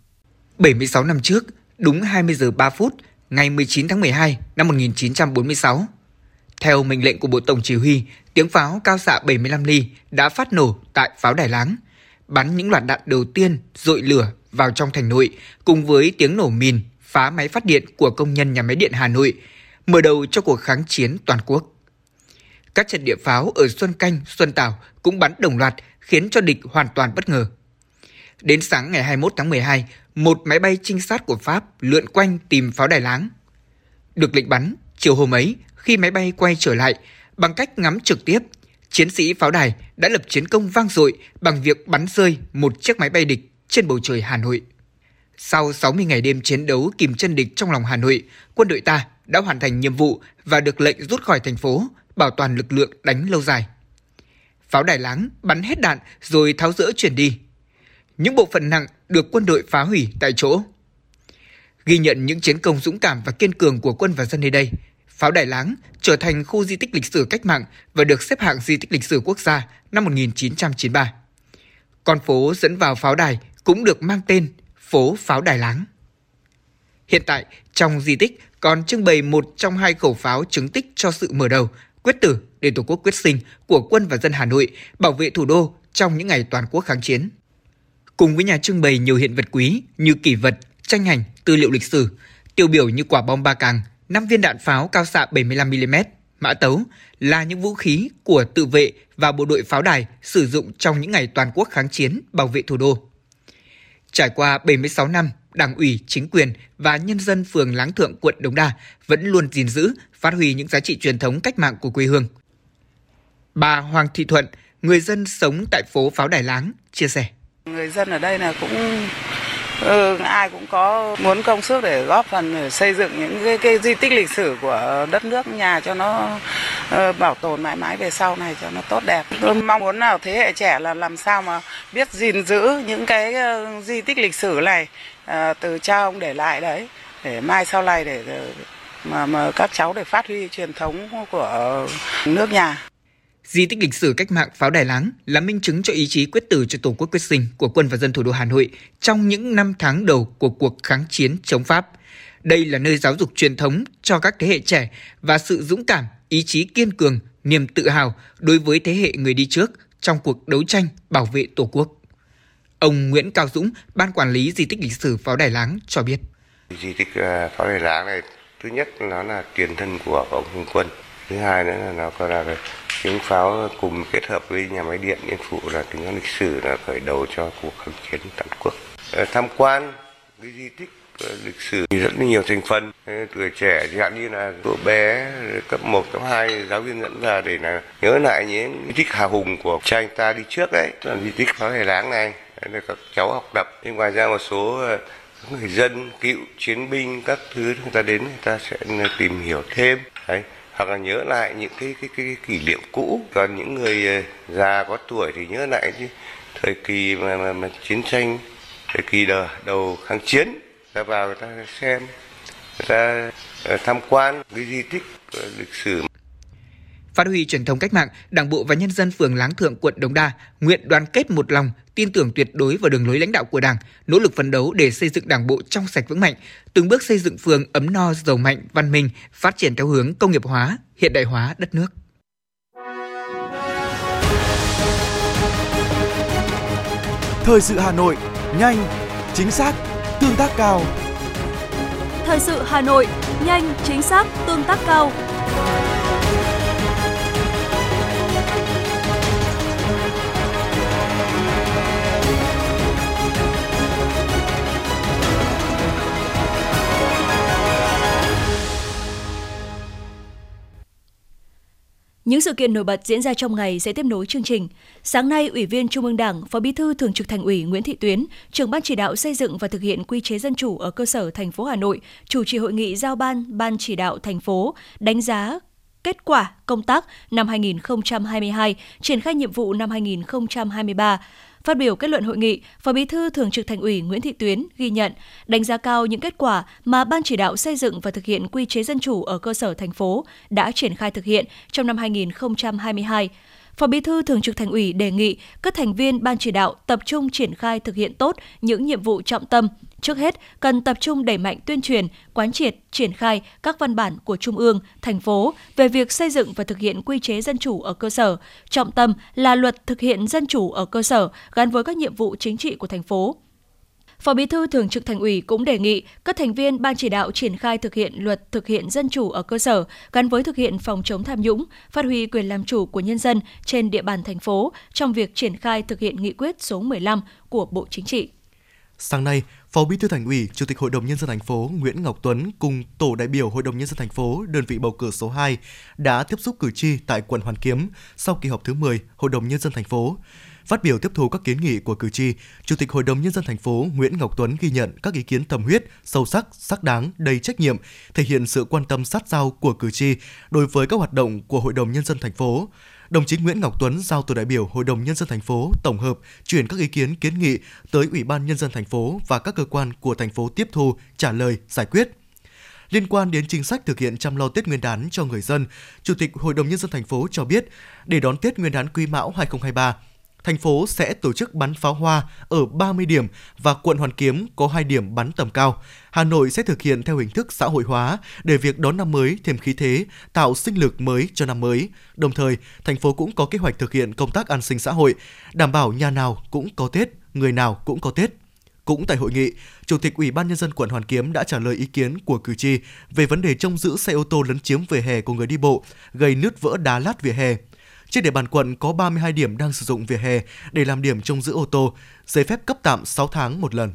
76 năm trước, đúng 20 giờ 3 phút, ngày 19 tháng 12 năm 1946, theo mệnh lệnh của Bộ Tổng Chỉ huy, tiếng pháo cao xạ 75 ly đã phát nổ tại pháo Đài Láng, bắn những loạt đạn đầu tiên dội lửa vào trong thành nội cùng với tiếng nổ mìn phá máy phát điện của công nhân nhà máy điện Hà Nội, mở đầu cho cuộc kháng chiến toàn quốc. Các trận địa pháo ở Xuân Canh, Xuân Tảo cũng bắn đồng loạt khiến cho địch hoàn toàn bất ngờ. Đến sáng ngày 21 tháng 12, một máy bay trinh sát của Pháp lượn quanh tìm pháo đài láng. Được lệnh bắn, chiều hôm ấy, khi máy bay quay trở lại, bằng cách ngắm trực tiếp, chiến sĩ pháo đài đã lập chiến công vang dội bằng việc bắn rơi một chiếc máy bay địch trên bầu trời Hà Nội. Sau 60 ngày đêm chiến đấu kìm chân địch trong lòng Hà Nội, quân đội ta đã hoàn thành nhiệm vụ và được lệnh rút khỏi thành phố, bảo toàn lực lượng đánh lâu dài. Pháo đài láng bắn hết đạn rồi tháo rỡ chuyển đi. Những bộ phận nặng được quân đội phá hủy tại chỗ. Ghi nhận những chiến công dũng cảm và kiên cường của quân và dân nơi đây, Pháo Đài Láng trở thành khu di tích lịch sử cách mạng và được xếp hạng di tích lịch sử quốc gia năm 1993. Con phố dẫn vào pháo đài cũng được mang tên phố Pháo Đài Láng. Hiện tại, trong di tích còn trưng bày một trong hai khẩu pháo chứng tích cho sự mở đầu, quyết tử để Tổ quốc quyết sinh của quân và dân Hà Nội bảo vệ thủ đô trong những ngày toàn quốc kháng chiến. cùng với nhà trưng bày nhiều hiện vật quý như kỷ vật, tranh ảnh, tư liệu lịch sử, tiêu biểu như quả bom ba càng, 5 viên đạn pháo cao xạ 75mm, mã tấu là những vũ khí của tự vệ và bộ đội pháo đài sử dụng trong những ngày toàn quốc kháng chiến bảo vệ thủ đô. Trải qua 76 năm, Đảng ủy, chính quyền và nhân dân phường Láng Thượng, quận Đống Đa vẫn luôn gìn giữ, phát huy những giá trị truyền thống cách mạng của quê hương. Bà Hoàng Thị Thuận, người dân sống tại phố Pháo Đài Láng, chia sẻ. Người dân ở đây là cũng ừ, ai cũng có muốn công sức để góp phần để xây dựng những cái, cái di tích lịch sử của đất nước nhà cho nó uh, bảo tồn mãi mãi về sau này cho nó tốt đẹp. Tôi mong muốn nào thế hệ trẻ là làm sao mà biết gìn giữ những cái uh, di tích lịch sử này uh, từ cha ông để lại đấy để mai sau này để mà mà các cháu để phát huy truyền thống của nước nhà. Di tích lịch sử cách mạng Pháo Đài Láng là minh chứng cho ý chí quyết tử cho Tổ quốc quyết sinh của quân và dân thủ đô Hà Nội trong những năm tháng đầu của cuộc kháng chiến chống Pháp. Đây là nơi giáo dục truyền thống cho các thế hệ trẻ và sự dũng cảm, ý chí kiên cường, niềm tự hào đối với thế hệ người đi trước trong cuộc đấu tranh bảo vệ Tổ quốc. Ông Nguyễn Cao Dũng, Ban Quản lý Di tích lịch sử Pháo Đài Láng cho biết. Di tích ờ, Pháo Đài Láng này, thứ nhất nó là tiền thân của ông Hùng Quân. Thứ hai nữa là nó có là tiếng pháo cùng kết hợp với nhà máy điện Yên Phụ là tiếng lịch sử là khởi đầu cho cuộc kháng chiến toàn quốc. Ờ, tham quan cái di tích ờ, lịch sử rất nhiều thành phần. Ờ, tuổi trẻ chẳng hạn như là tuổi bé cấp 1, cấp 2 giáo viên dẫn ra để là nhớ lại những di tích hào hùng của cha anh ta đi trước đấy là di tích pháo hề láng này để các cháu học tập. Thì ngoài ra một số người dân cựu chiến binh các thứ người ta đến người ta sẽ tìm hiểu thêm. Đấy hoặc là nhớ lại những cái cái cái, cái kỷ niệm cũ. Còn những người ờ, già có tuổi thì nhớ lại chứ thời kỳ mà, mà, mà chiến tranh thời kỳ đầu, đầu kháng chiến. Ta vào người ta xem người ta ờ, tham quan cái di tích ờ, lịch sử. Phát huy truyền thống cách mạng, Đảng bộ và nhân dân phường Láng Thượng, quận Đống Đa nguyện đoàn kết một lòng, tin tưởng tuyệt đối vào đường lối lãnh đạo của Đảng, nỗ lực phấn đấu để xây dựng Đảng bộ trong sạch vững mạnh, từng bước xây dựng phường ấm no, giàu mạnh, văn minh, phát triển theo hướng công nghiệp hóa, hiện đại hóa đất nước. Thời sự Hà Nội, nhanh, chính xác, tương tác cao. Thời sự Hà Nội, nhanh, chính xác, tương tác cao. Những sự kiện nổi bật diễn ra trong ngày sẽ tiếp nối chương trình. Sáng nay, Ủy viên Trung ương Đảng, Phó Bí thư Thường trực Thành ủy Nguyễn Thị Tuyến, trưởng ban chỉ đạo xây dựng và thực hiện quy chế dân chủ ở cơ sở thành phố Hà Nội, chủ trì hội nghị giao ban ban chỉ đạo thành phố đánh giá kết quả công tác năm 2022, triển khai nhiệm vụ năm 2023 Phát biểu kết luận hội nghị, Phó Bí thư Thường trực Thành ủy Nguyễn Thị Tuyến ghi nhận, đánh giá cao những kết quả mà Ban chỉ đạo xây dựng và thực hiện quy chế dân chủ ở cơ sở thành phố đã triển khai thực hiện trong năm 2022. Phó Bí thư Thường trực Thành ủy đề nghị các thành viên ban chỉ đạo tập trung triển khai thực hiện tốt những nhiệm vụ trọng tâm. Trước hết, cần tập trung đẩy mạnh tuyên truyền, quán triệt, triển khai các văn bản của Trung ương, thành phố về việc xây dựng và thực hiện quy chế dân chủ ở cơ sở. Trọng tâm là luật thực hiện dân chủ ở cơ sở gắn với các nhiệm vụ chính trị của thành phố Phó Bí thư Thường trực Thành ủy cũng đề nghị các thành viên ban chỉ đạo triển khai thực hiện luật thực hiện dân chủ ở cơ sở gắn với thực hiện phòng chống tham nhũng, phát huy quyền làm chủ của nhân dân trên địa bàn thành phố trong việc triển khai thực hiện nghị quyết số 15 của Bộ Chính trị. Sáng nay, Phó Bí thư Thành ủy, Chủ tịch Hội đồng nhân dân thành phố Nguyễn Ngọc Tuấn cùng tổ đại biểu Hội đồng nhân dân thành phố đơn vị bầu cử số 2 đã tiếp xúc cử tri tại quận Hoàn Kiếm sau kỳ họp thứ 10 Hội đồng nhân dân thành phố. Phát biểu tiếp thu các kiến nghị của cử tri, Chủ tịch Hội đồng nhân dân thành phố Nguyễn Ngọc Tuấn ghi nhận các ý kiến tâm huyết, sâu sắc, sắc đáng, đầy trách nhiệm, thể hiện sự quan tâm sát sao của cử tri đối với các hoạt động của Hội đồng nhân dân thành phố. Đồng chí Nguyễn Ngọc Tuấn giao tổ đại biểu Hội đồng nhân dân thành phố tổng hợp chuyển các ý kiến kiến nghị tới Ủy ban nhân dân thành phố và các cơ quan của thành phố tiếp thu, trả lời, giải quyết. Liên quan đến chính sách thực hiện chăm lo Tết Nguyên đán cho người dân, Chủ tịch Hội đồng nhân dân thành phố cho biết, để đón Tết Nguyên đán Quý Mão 2023, thành phố sẽ tổ chức bắn pháo hoa ở 30 điểm và quận Hoàn Kiếm có 2 điểm bắn tầm cao. Hà Nội sẽ thực hiện theo hình thức xã hội hóa để việc đón năm mới thêm khí thế, tạo sinh lực mới cho năm mới. Đồng thời, thành phố cũng có kế hoạch thực hiện công tác an sinh xã hội, đảm bảo nhà nào cũng có Tết, người nào cũng có Tết. Cũng tại hội nghị, Chủ tịch Ủy ban nhân dân quận Hoàn Kiếm đã trả lời ý kiến của cử tri về vấn đề trông giữ xe ô tô lấn chiếm vỉa hè của người đi bộ, gây nứt vỡ đá lát vỉa hè. Trên địa bàn quận có 32 điểm đang sử dụng vỉa hè để làm điểm trông giữ ô tô, giấy phép cấp tạm 6 tháng một lần.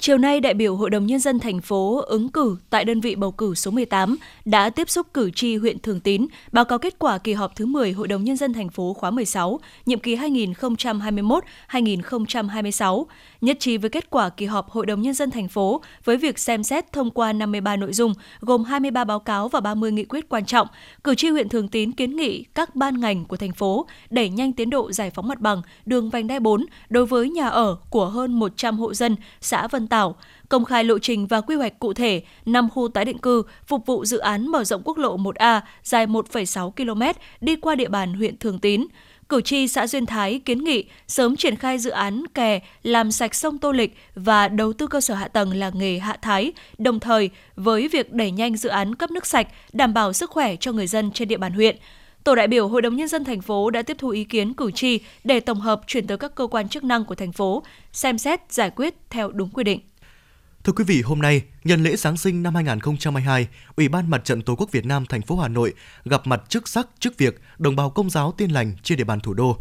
Chiều nay, đại biểu Hội đồng Nhân dân thành phố ứng cử tại đơn vị bầu cử số 18 đã tiếp xúc cử tri huyện Thường Tín, báo cáo kết quả kỳ họp thứ 10 Hội đồng Nhân dân thành phố khóa 16, nhiệm kỳ 2021-2026, nhất trí với kết quả kỳ họp Hội đồng Nhân dân thành phố với việc xem xét thông qua 53 nội dung, gồm 23 báo cáo và 30 nghị quyết quan trọng. Cử tri huyện Thường Tín kiến nghị các ban ngành của thành phố đẩy nhanh tiến độ giải phóng mặt bằng đường vành đai 4 đối với nhà ở của hơn 100 hộ dân xã Vân Tảo, công khai lộ trình và quy hoạch cụ thể 5 khu tái định cư phục vụ dự án mở rộng quốc lộ 1A dài 1,6 km đi qua địa bàn huyện Thường Tín. Cử tri xã Duyên Thái kiến nghị sớm triển khai dự án kè làm sạch sông Tô Lịch và đầu tư cơ sở hạ tầng làng nghề Hạ Thái, đồng thời với việc đẩy nhanh dự án cấp nước sạch, đảm bảo sức khỏe cho người dân trên địa bàn huyện. Tổ đại biểu Hội đồng Nhân dân thành phố đã tiếp thu ý kiến cử tri để tổng hợp chuyển tới các cơ quan chức năng của thành phố, xem xét giải quyết theo đúng quy định. Thưa quý vị, hôm nay, nhân lễ Giáng sinh năm 2022, Ủy ban Mặt trận Tổ quốc Việt Nam thành phố Hà Nội gặp mặt chức sắc chức việc đồng bào công giáo tiên lành trên địa bàn thủ đô.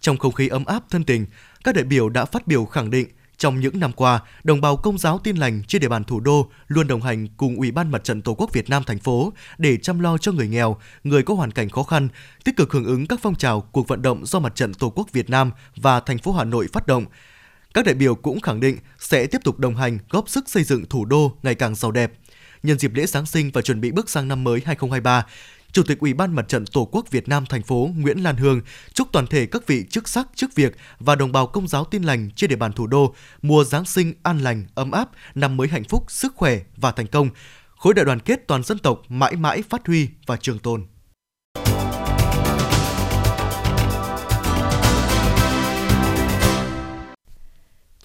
Trong không khí ấm áp thân tình, các đại biểu đã phát biểu khẳng định trong những năm qua, đồng bào công giáo tin lành trên địa bàn thủ đô luôn đồng hành cùng Ủy ban Mặt trận Tổ quốc Việt Nam thành phố để chăm lo cho người nghèo, người có hoàn cảnh khó khăn, tích cực hưởng ứng các phong trào cuộc vận động do Mặt trận Tổ quốc Việt Nam và thành phố Hà Nội phát động. Các đại biểu cũng khẳng định sẽ tiếp tục đồng hành góp sức xây dựng thủ đô ngày càng giàu đẹp. Nhân dịp lễ Giáng sinh và chuẩn bị bước sang năm mới 2023, Chủ tịch Ủy ban Mặt trận Tổ quốc Việt Nam thành phố Nguyễn Lan Hương chúc toàn thể các vị chức sắc, chức việc và đồng bào công giáo tin lành trên địa bàn thủ đô mùa Giáng sinh an lành, ấm áp, năm mới hạnh phúc, sức khỏe và thành công. Khối đại đoàn kết toàn dân tộc mãi mãi phát huy và trường tồn.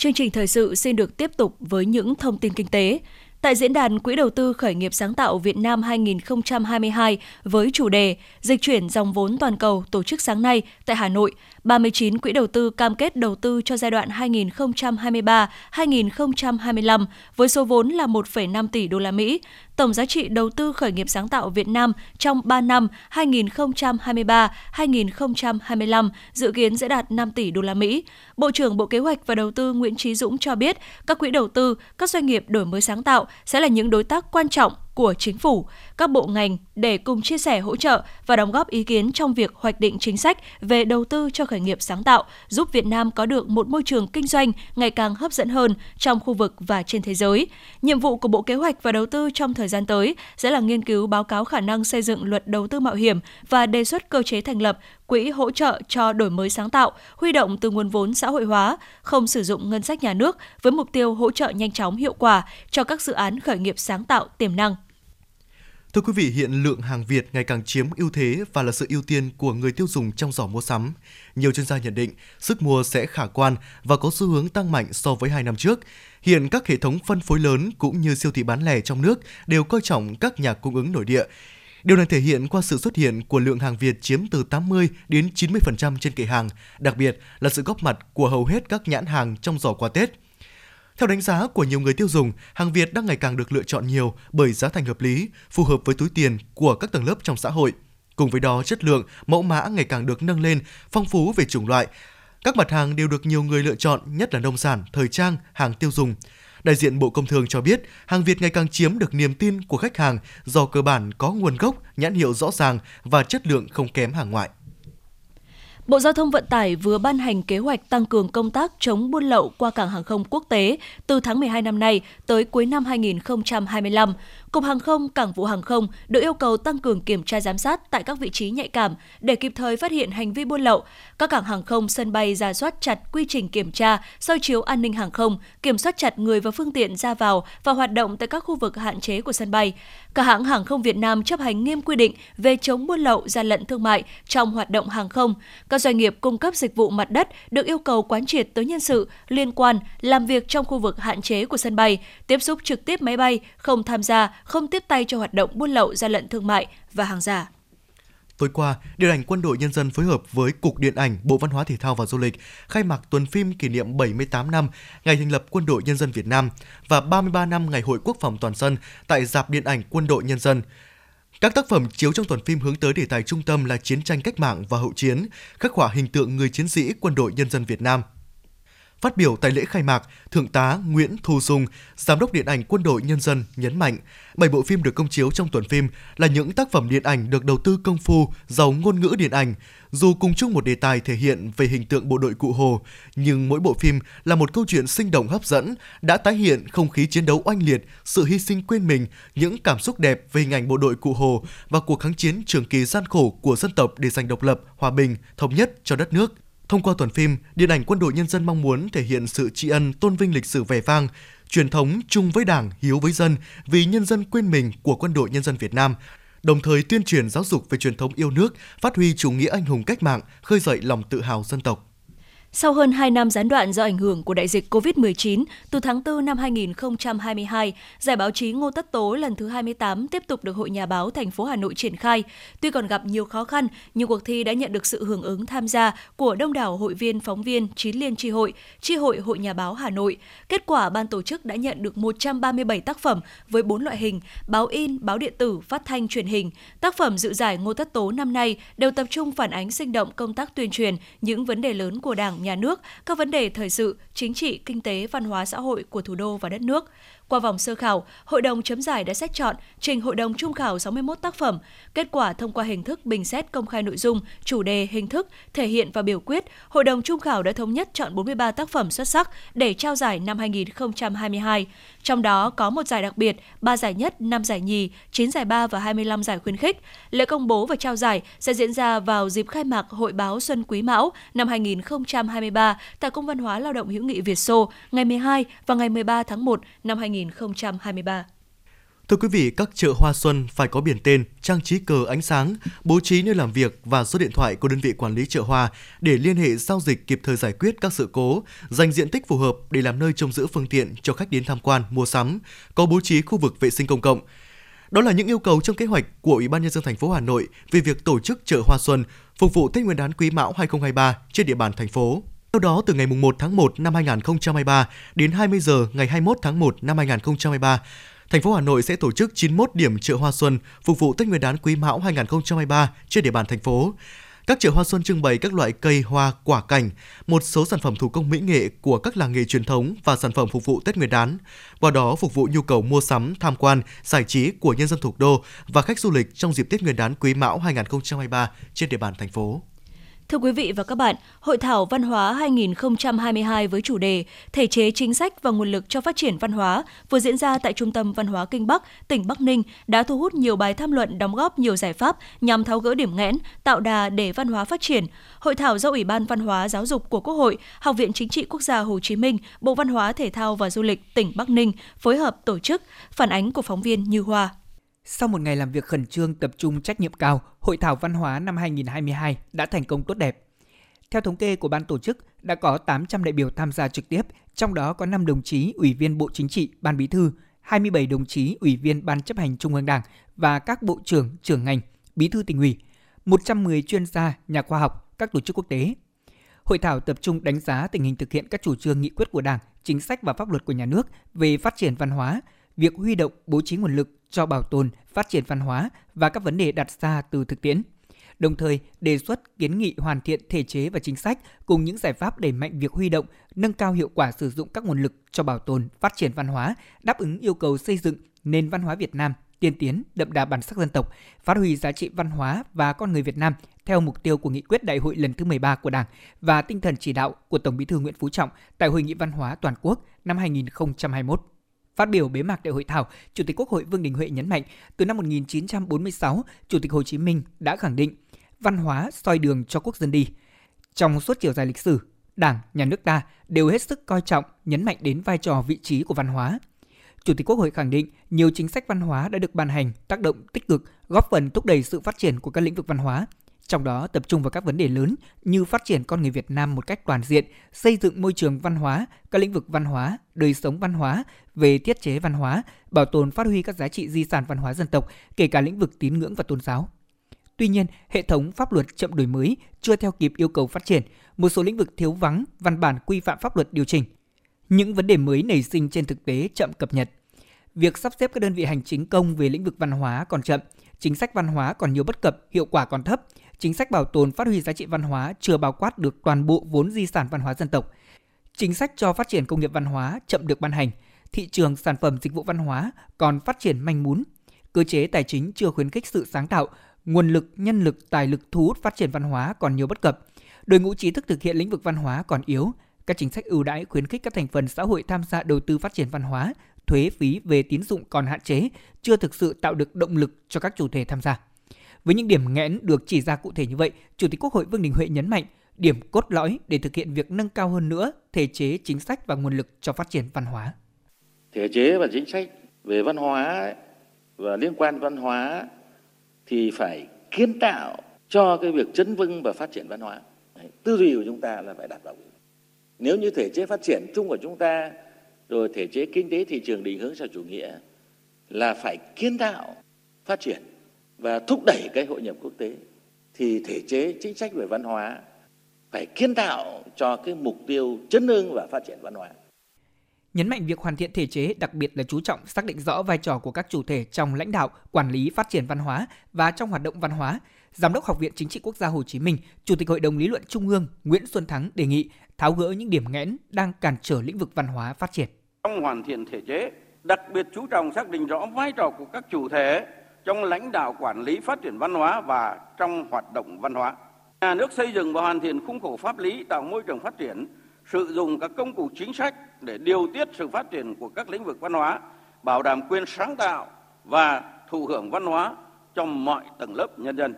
Chương trình thời sự xin được tiếp tục với những thông tin kinh tế. Tại diễn đàn Quỹ đầu tư khởi nghiệp sáng tạo Việt Nam 2022 với chủ đề Dịch chuyển dòng vốn toàn cầu tổ chức sáng nay tại Hà Nội, 39 quỹ đầu tư cam kết đầu tư cho giai đoạn 2023-2025 với số vốn là 1,5 tỷ đô la Mỹ. Tổng giá trị đầu tư khởi nghiệp sáng tạo Việt Nam trong 3 năm 2023-2025 dự kiến sẽ đạt 5 tỷ đô la Mỹ. Bộ trưởng Bộ Kế hoạch và Đầu tư Nguyễn Trí Dũng cho biết, các quỹ đầu tư, các doanh nghiệp đổi mới sáng tạo sẽ là những đối tác quan trọng của chính phủ, các bộ ngành để cùng chia sẻ hỗ trợ và đóng góp ý kiến trong việc hoạch định chính sách về đầu tư cho khởi nghiệp sáng tạo, giúp Việt Nam có được một môi trường kinh doanh ngày càng hấp dẫn hơn trong khu vực và trên thế giới. Nhiệm vụ của Bộ Kế hoạch và Đầu tư trong thời gian tới sẽ là nghiên cứu báo cáo khả năng xây dựng luật đầu tư mạo hiểm và đề xuất cơ chế thành lập quỹ hỗ trợ cho đổi mới sáng tạo, huy động từ nguồn vốn xã hội hóa, không sử dụng ngân sách nhà nước với mục tiêu hỗ trợ nhanh chóng hiệu quả cho các dự án khởi nghiệp sáng tạo tiềm năng. Thưa quý vị, hiện lượng hàng Việt ngày càng chiếm ưu thế và là sự ưu tiên của người tiêu dùng trong giỏ mua sắm. Nhiều chuyên gia nhận định sức mua sẽ khả quan và có xu hướng tăng mạnh so với hai năm trước. Hiện các hệ thống phân phối lớn cũng như siêu thị bán lẻ trong nước đều coi trọng các nhà cung ứng nội địa. Điều này thể hiện qua sự xuất hiện của lượng hàng Việt chiếm từ 80 đến 90% trên kệ hàng, đặc biệt là sự góp mặt của hầu hết các nhãn hàng trong giỏ quà Tết. Theo đánh giá của nhiều người tiêu dùng, hàng Việt đang ngày càng được lựa chọn nhiều bởi giá thành hợp lý, phù hợp với túi tiền của các tầng lớp trong xã hội. Cùng với đó, chất lượng, mẫu mã ngày càng được nâng lên, phong phú về chủng loại. Các mặt hàng đều được nhiều người lựa chọn, nhất là nông sản, thời trang, hàng tiêu dùng. Đại diện Bộ Công Thương cho biết, hàng Việt ngày càng chiếm được niềm tin của khách hàng do cơ bản có nguồn gốc, nhãn hiệu rõ ràng và chất lượng không kém hàng ngoại. Bộ Giao thông Vận tải vừa ban hành kế hoạch tăng cường công tác chống buôn lậu qua cảng hàng không quốc tế từ tháng 12 năm nay tới cuối năm 2025. Cục Hàng không, Cảng vụ Hàng không được yêu cầu tăng cường kiểm tra giám sát tại các vị trí nhạy cảm để kịp thời phát hiện hành vi buôn lậu. Các cảng hàng không, sân bay ra soát chặt quy trình kiểm tra, soi chiếu an ninh hàng không, kiểm soát chặt người và phương tiện ra vào và hoạt động tại các khu vực hạn chế của sân bay. Các hãng hàng không Việt Nam chấp hành nghiêm quy định về chống buôn lậu, gian lận thương mại trong hoạt động hàng không. Các doanh nghiệp cung cấp dịch vụ mặt đất được yêu cầu quán triệt tới nhân sự liên quan làm việc trong khu vực hạn chế của sân bay, tiếp xúc trực tiếp máy bay, không tham gia, không tiếp tay cho hoạt động buôn lậu, gian lận thương mại và hàng giả. Tối qua, Điện ảnh Quân đội Nhân dân phối hợp với Cục Điện ảnh, Bộ Văn hóa Thể thao và Du lịch khai mạc tuần phim kỷ niệm 78 năm ngày thành lập Quân đội Nhân dân Việt Nam và 33 năm ngày Hội Quốc phòng toàn dân tại Dạp Điện ảnh Quân đội Nhân dân. Các tác phẩm chiếu trong tuần phim hướng tới đề tài trung tâm là chiến tranh cách mạng và hậu chiến, khắc họa hình tượng người chiến sĩ Quân đội Nhân dân Việt Nam – Phát biểu tại lễ khai mạc, Thượng tá Nguyễn Thu Dung, Giám đốc Điện ảnh Quân đội Nhân dân nhấn mạnh, bảy bộ phim được công chiếu trong tuần phim là những tác phẩm điện ảnh được đầu tư công phu, giàu ngôn ngữ điện ảnh. Dù cùng chung một đề tài thể hiện về hình tượng bộ đội cụ Hồ, nhưng mỗi bộ phim là một câu chuyện sinh động hấp dẫn, đã tái hiện không khí chiến đấu oanh liệt, sự hy sinh quên mình, những cảm xúc đẹp về hình ảnh bộ đội cụ Hồ và cuộc kháng chiến trường kỳ gian khổ của dân tộc để giành độc lập, hòa bình, thống nhất cho đất nước. Thông qua tuần phim, Điện ảnh Quân đội Nhân dân mong muốn thể hiện sự tri ân tôn vinh lịch sử vẻ vang, truyền thống chung với Đảng, hiếu với dân, vì nhân dân quên mình của Quân đội Nhân dân Việt Nam, đồng thời tuyên truyền giáo dục về truyền thống yêu nước, phát huy chủ nghĩa anh hùng cách mạng, khơi dậy lòng tự hào dân tộc. Sau hơn 2 năm gián đoạn do ảnh hưởng của đại dịch COVID-19, từ tháng 4 năm 2022, giải báo chí Ngô Tất Tố lần thứ 28 tiếp tục được Hội Nhà báo thành phố Hà Nội triển khai. Tuy còn gặp nhiều khó khăn, nhưng cuộc thi đã nhận được sự hưởng ứng tham gia của đông đảo hội viên, phóng viên, chín liên tri hội, tri hội Hội Nhà báo Hà Nội. Kết quả ban tổ chức đã nhận được 137 tác phẩm với 4 loại hình: báo in, báo điện tử, phát thanh, truyền hình. Tác phẩm dự giải Ngô Tất Tố năm nay đều tập trung phản ánh sinh động công tác tuyên truyền những vấn đề lớn của Đảng, nhà nước, các vấn đề thời sự, chính trị, kinh tế, văn hóa xã hội của thủ đô và đất nước. Qua vòng sơ khảo, Hội đồng chấm giải đã xét chọn, trình Hội đồng trung khảo 61 tác phẩm. Kết quả thông qua hình thức bình xét công khai nội dung, chủ đề, hình thức, thể hiện và biểu quyết, Hội đồng trung khảo đã thống nhất chọn 43 tác phẩm xuất sắc để trao giải năm 2022. Trong đó có một giải đặc biệt, 3 giải nhất, 5 giải nhì, 9 giải ba và 25 giải khuyến khích. Lễ công bố và trao giải sẽ diễn ra vào dịp khai mạc Hội báo Xuân Quý Mão năm 2023 tại Cung văn hóa Lao động hữu nghị Việt Xô ngày 12 và ngày 13 tháng 1 năm 2023. Thưa quý vị, các chợ hoa xuân phải có biển tên, trang trí cờ ánh sáng, bố trí nơi làm việc và số điện thoại của đơn vị quản lý chợ hoa để liên hệ giao dịch kịp thời giải quyết các sự cố, dành diện tích phù hợp để làm nơi trông giữ phương tiện cho khách đến tham quan, mua sắm, có bố trí khu vực vệ sinh công cộng. Đó là những yêu cầu trong kế hoạch của Ủy ban nhân dân thành phố Hà Nội về việc tổ chức chợ hoa xuân phục vụ Tết Nguyên đán Quý Mão 2023 trên địa bàn thành phố. Theo đó, từ ngày 1 tháng 1 năm 2023 đến 20 giờ ngày 21 tháng 1 năm 2023, thành phố Hà Nội sẽ tổ chức 91 điểm chợ hoa xuân phục vụ Tết Nguyên đán Quý Mão 2023 trên địa bàn thành phố. Các chợ hoa xuân trưng bày các loại cây, hoa, quả cảnh, một số sản phẩm thủ công mỹ nghệ của các làng nghề truyền thống và sản phẩm phục vụ Tết Nguyên đán. Qua đó phục vụ nhu cầu mua sắm, tham quan, giải trí của nhân dân thủ đô và khách du lịch trong dịp Tết Nguyên đán Quý Mão 2023 trên địa bàn thành phố. Thưa quý vị và các bạn, Hội thảo Văn hóa 2022 với chủ đề Thể chế chính sách và nguồn lực cho phát triển văn hóa vừa diễn ra tại Trung tâm Văn hóa Kinh Bắc, tỉnh Bắc Ninh đã thu hút nhiều bài tham luận đóng góp nhiều giải pháp nhằm tháo gỡ điểm nghẽn, tạo đà để văn hóa phát triển. Hội thảo do Ủy ban Văn hóa Giáo dục của Quốc hội, Học viện Chính trị Quốc gia Hồ Chí Minh, Bộ Văn hóa Thể thao và Du lịch tỉnh Bắc Ninh phối hợp tổ chức, phản ánh của phóng viên Như Hoa. Sau một ngày làm việc khẩn trương, tập trung, trách nhiệm cao, Hội thảo văn hóa năm 2022 đã thành công tốt đẹp. Theo thống kê của ban tổ chức, đã có 800 đại biểu tham gia trực tiếp, trong đó có 5 đồng chí Ủy viên Bộ Chính trị, Ban Bí thư, 27 đồng chí Ủy viên Ban chấp hành Trung ương Đảng và các bộ trưởng, trưởng ngành, bí thư tỉnh ủy, 110 chuyên gia, nhà khoa học, các tổ chức quốc tế. Hội thảo tập trung đánh giá tình hình thực hiện các chủ trương nghị quyết của Đảng, chính sách và pháp luật của nhà nước về phát triển văn hóa, việc huy động bố trí nguồn lực cho bảo tồn, phát triển văn hóa và các vấn đề đặt ra từ thực tiễn. Đồng thời, đề xuất kiến nghị hoàn thiện thể chế và chính sách cùng những giải pháp đẩy mạnh việc huy động, nâng cao hiệu quả sử dụng các nguồn lực cho bảo tồn, phát triển văn hóa, đáp ứng yêu cầu xây dựng nền văn hóa Việt Nam tiên tiến, đậm đà bản sắc dân tộc, phát huy giá trị văn hóa và con người Việt Nam theo mục tiêu của nghị quyết đại hội lần thứ 13 của Đảng và tinh thần chỉ đạo của Tổng Bí thư Nguyễn Phú Trọng tại Hội nghị văn hóa toàn quốc năm 2021. Phát biểu bế mạc đại hội thảo, Chủ tịch Quốc hội Vương Đình Huệ nhấn mạnh, từ năm 1946, Chủ tịch Hồ Chí Minh đã khẳng định văn hóa soi đường cho quốc dân đi. Trong suốt chiều dài lịch sử, Đảng, Nhà nước ta đều hết sức coi trọng, nhấn mạnh đến vai trò vị trí của văn hóa. Chủ tịch Quốc hội khẳng định nhiều chính sách văn hóa đã được ban hành, tác động tích cực, góp phần thúc đẩy sự phát triển của các lĩnh vực văn hóa, trong đó tập trung vào các vấn đề lớn như phát triển con người Việt Nam một cách toàn diện, xây dựng môi trường văn hóa, các lĩnh vực văn hóa, đời sống văn hóa, về thiết chế văn hóa, bảo tồn phát huy các giá trị di sản văn hóa dân tộc, kể cả lĩnh vực tín ngưỡng và tôn giáo. Tuy nhiên, hệ thống pháp luật chậm đổi mới, chưa theo kịp yêu cầu phát triển, một số lĩnh vực thiếu vắng văn bản quy phạm pháp luật điều chỉnh. Những vấn đề mới nảy sinh trên thực tế chậm cập nhật. Việc sắp xếp các đơn vị hành chính công về lĩnh vực văn hóa còn chậm, chính sách văn hóa còn nhiều bất cập, hiệu quả còn thấp, chính sách bảo tồn phát huy giá trị văn hóa chưa bao quát được toàn bộ vốn di sản văn hóa dân tộc. Chính sách cho phát triển công nghiệp văn hóa chậm được ban hành, thị trường sản phẩm dịch vụ văn hóa còn phát triển manh mún, cơ chế tài chính chưa khuyến khích sự sáng tạo, nguồn lực, nhân lực, tài lực thu hút phát triển văn hóa còn nhiều bất cập, đội ngũ trí thức thực hiện lĩnh vực văn hóa còn yếu, các chính sách ưu đãi khuyến khích các thành phần xã hội tham gia đầu tư phát triển văn hóa, thuế phí về tín dụng còn hạn chế, chưa thực sự tạo được động lực cho các chủ thể tham gia. Với những điểm nghẽn được chỉ ra cụ thể như vậy, Chủ tịch Quốc hội Vương Đình Huệ nhấn mạnh điểm cốt lõi để thực hiện việc nâng cao hơn nữa thể chế, chính sách và nguồn lực cho phát triển văn hóa. Thể chế và chính sách về văn hóa và liên quan văn hóa thì phải kiến tạo cho cái việc chấn vững và phát triển văn hóa. Đấy, tư duy của chúng ta là phải đạt được. Nếu như thể chế phát triển chung của chúng ta rồi thể chế kinh tế thị trường định hướng xã chủ nghĩa là phải kiến tạo phát triển và thúc đẩy cái hội nhập quốc tế thì thể chế chính sách về văn hóa phải kiến tạo cho cái mục tiêu chấn hưng và phát triển văn hóa. Nhấn mạnh việc hoàn thiện thể chế, đặc biệt là chú trọng xác định rõ vai trò của các chủ thể trong lãnh đạo, quản lý phát triển văn hóa và trong hoạt động văn hóa. Giám đốc Học viện Chính trị Quốc gia Hồ Chí Minh, Chủ tịch Hội đồng Lý luận Trung ương Nguyễn Xuân Thắng đề nghị tháo gỡ những điểm nghẽn đang cản trở lĩnh vực văn hóa phát triển. Trong hoàn thiện thể chế, đặc biệt chú trọng xác định rõ vai trò của các chủ thể trong lãnh đạo quản lý phát triển văn hóa và trong hoạt động văn hóa. Nhà nước xây dựng và hoàn thiện khung khổ pháp lý tạo môi trường phát triển, sử dụng các công cụ chính sách để điều tiết sự phát triển của các lĩnh vực văn hóa, bảo đảm quyền sáng tạo và thụ hưởng văn hóa trong mọi tầng lớp nhân dân.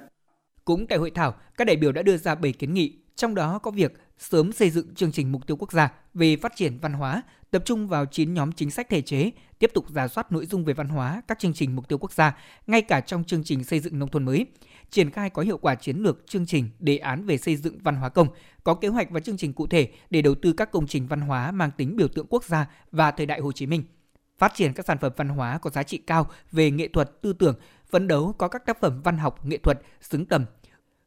Cũng tại hội thảo, các đại biểu đã đưa ra 7 kiến nghị, trong đó có việc sớm xây dựng chương trình mục tiêu quốc gia về phát triển văn hóa, tập trung vào 9 nhóm chính sách thể chế, tiếp tục giả soát nội dung về văn hóa các chương trình mục tiêu quốc gia, ngay cả trong chương trình xây dựng nông thôn mới, triển khai có hiệu quả chiến lược, chương trình, đề án về xây dựng văn hóa công, có kế hoạch và chương trình cụ thể để đầu tư các công trình văn hóa mang tính biểu tượng quốc gia và thời đại Hồ Chí Minh. Phát triển các sản phẩm văn hóa có giá trị cao về nghệ thuật, tư tưởng, phấn đấu có các tác phẩm văn học, nghệ thuật xứng tầm,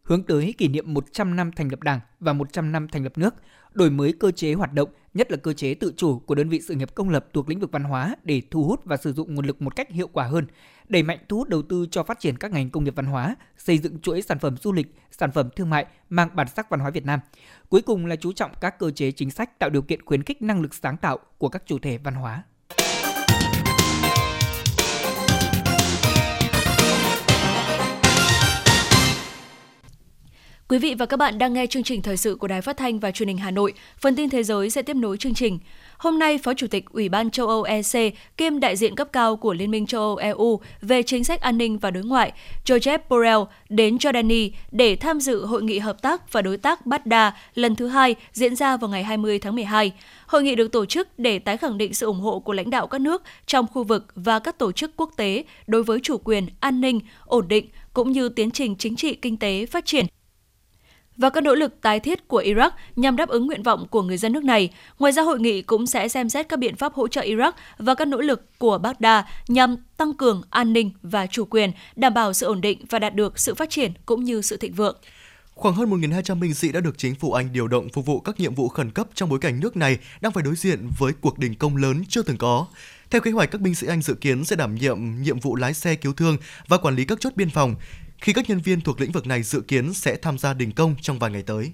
hướng tới kỷ niệm 100 năm thành lập Đảng và 100 năm thành lập nước, đổi mới cơ chế hoạt động, nhất là cơ chế tự chủ của đơn vị sự nghiệp công lập thuộc lĩnh vực văn hóa để thu hút và sử dụng nguồn lực một cách hiệu quả hơn, đẩy mạnh thu hút đầu tư cho phát triển các ngành công nghiệp văn hóa, xây dựng chuỗi sản phẩm du lịch, sản phẩm thương mại mang bản sắc văn hóa Việt Nam. Cuối cùng là chú trọng các cơ chế chính sách tạo điều kiện khuyến khích năng lực sáng tạo của các chủ thể văn hóa. Quý vị và các bạn đang nghe chương trình thời sự của Đài Phát thanh và Truyền hình Hà Nội. Phần tin thế giới sẽ tiếp nối chương trình. Hôm nay, Phó Chủ tịch Ủy ban châu Âu EC kiêm đại diện cấp cao của Liên minh châu Âu EU về chính sách an ninh và đối ngoại, Joseph Borrell đến Jordani để tham dự hội nghị hợp tác và đối tác Baghdad lần thứ hai diễn ra vào ngày 20 tháng 12. Hội nghị được tổ chức để tái khẳng định sự ủng hộ của lãnh đạo các nước trong khu vực và các tổ chức quốc tế đối với chủ quyền, an ninh, ổn định cũng như tiến trình chính trị kinh tế phát triển và các nỗ lực tái thiết của Iraq nhằm đáp ứng nguyện vọng của người dân nước này. Ngoài ra, hội nghị cũng sẽ xem xét các biện pháp hỗ trợ Iraq và các nỗ lực của Baghdad nhằm tăng cường an ninh và chủ quyền, đảm bảo sự ổn định và đạt được sự phát triển cũng như sự thịnh vượng. Khoảng hơn 1.200 binh sĩ đã được chính phủ Anh điều động phục vụ các nhiệm vụ khẩn cấp trong bối cảnh nước này đang phải đối diện với cuộc đình công lớn chưa từng có. Theo kế hoạch, các binh sĩ Anh dự kiến sẽ đảm nhiệm nhiệm vụ lái xe cứu thương và quản lý các chốt biên phòng khi các nhân viên thuộc lĩnh vực này dự kiến sẽ tham gia đình công trong vài ngày tới.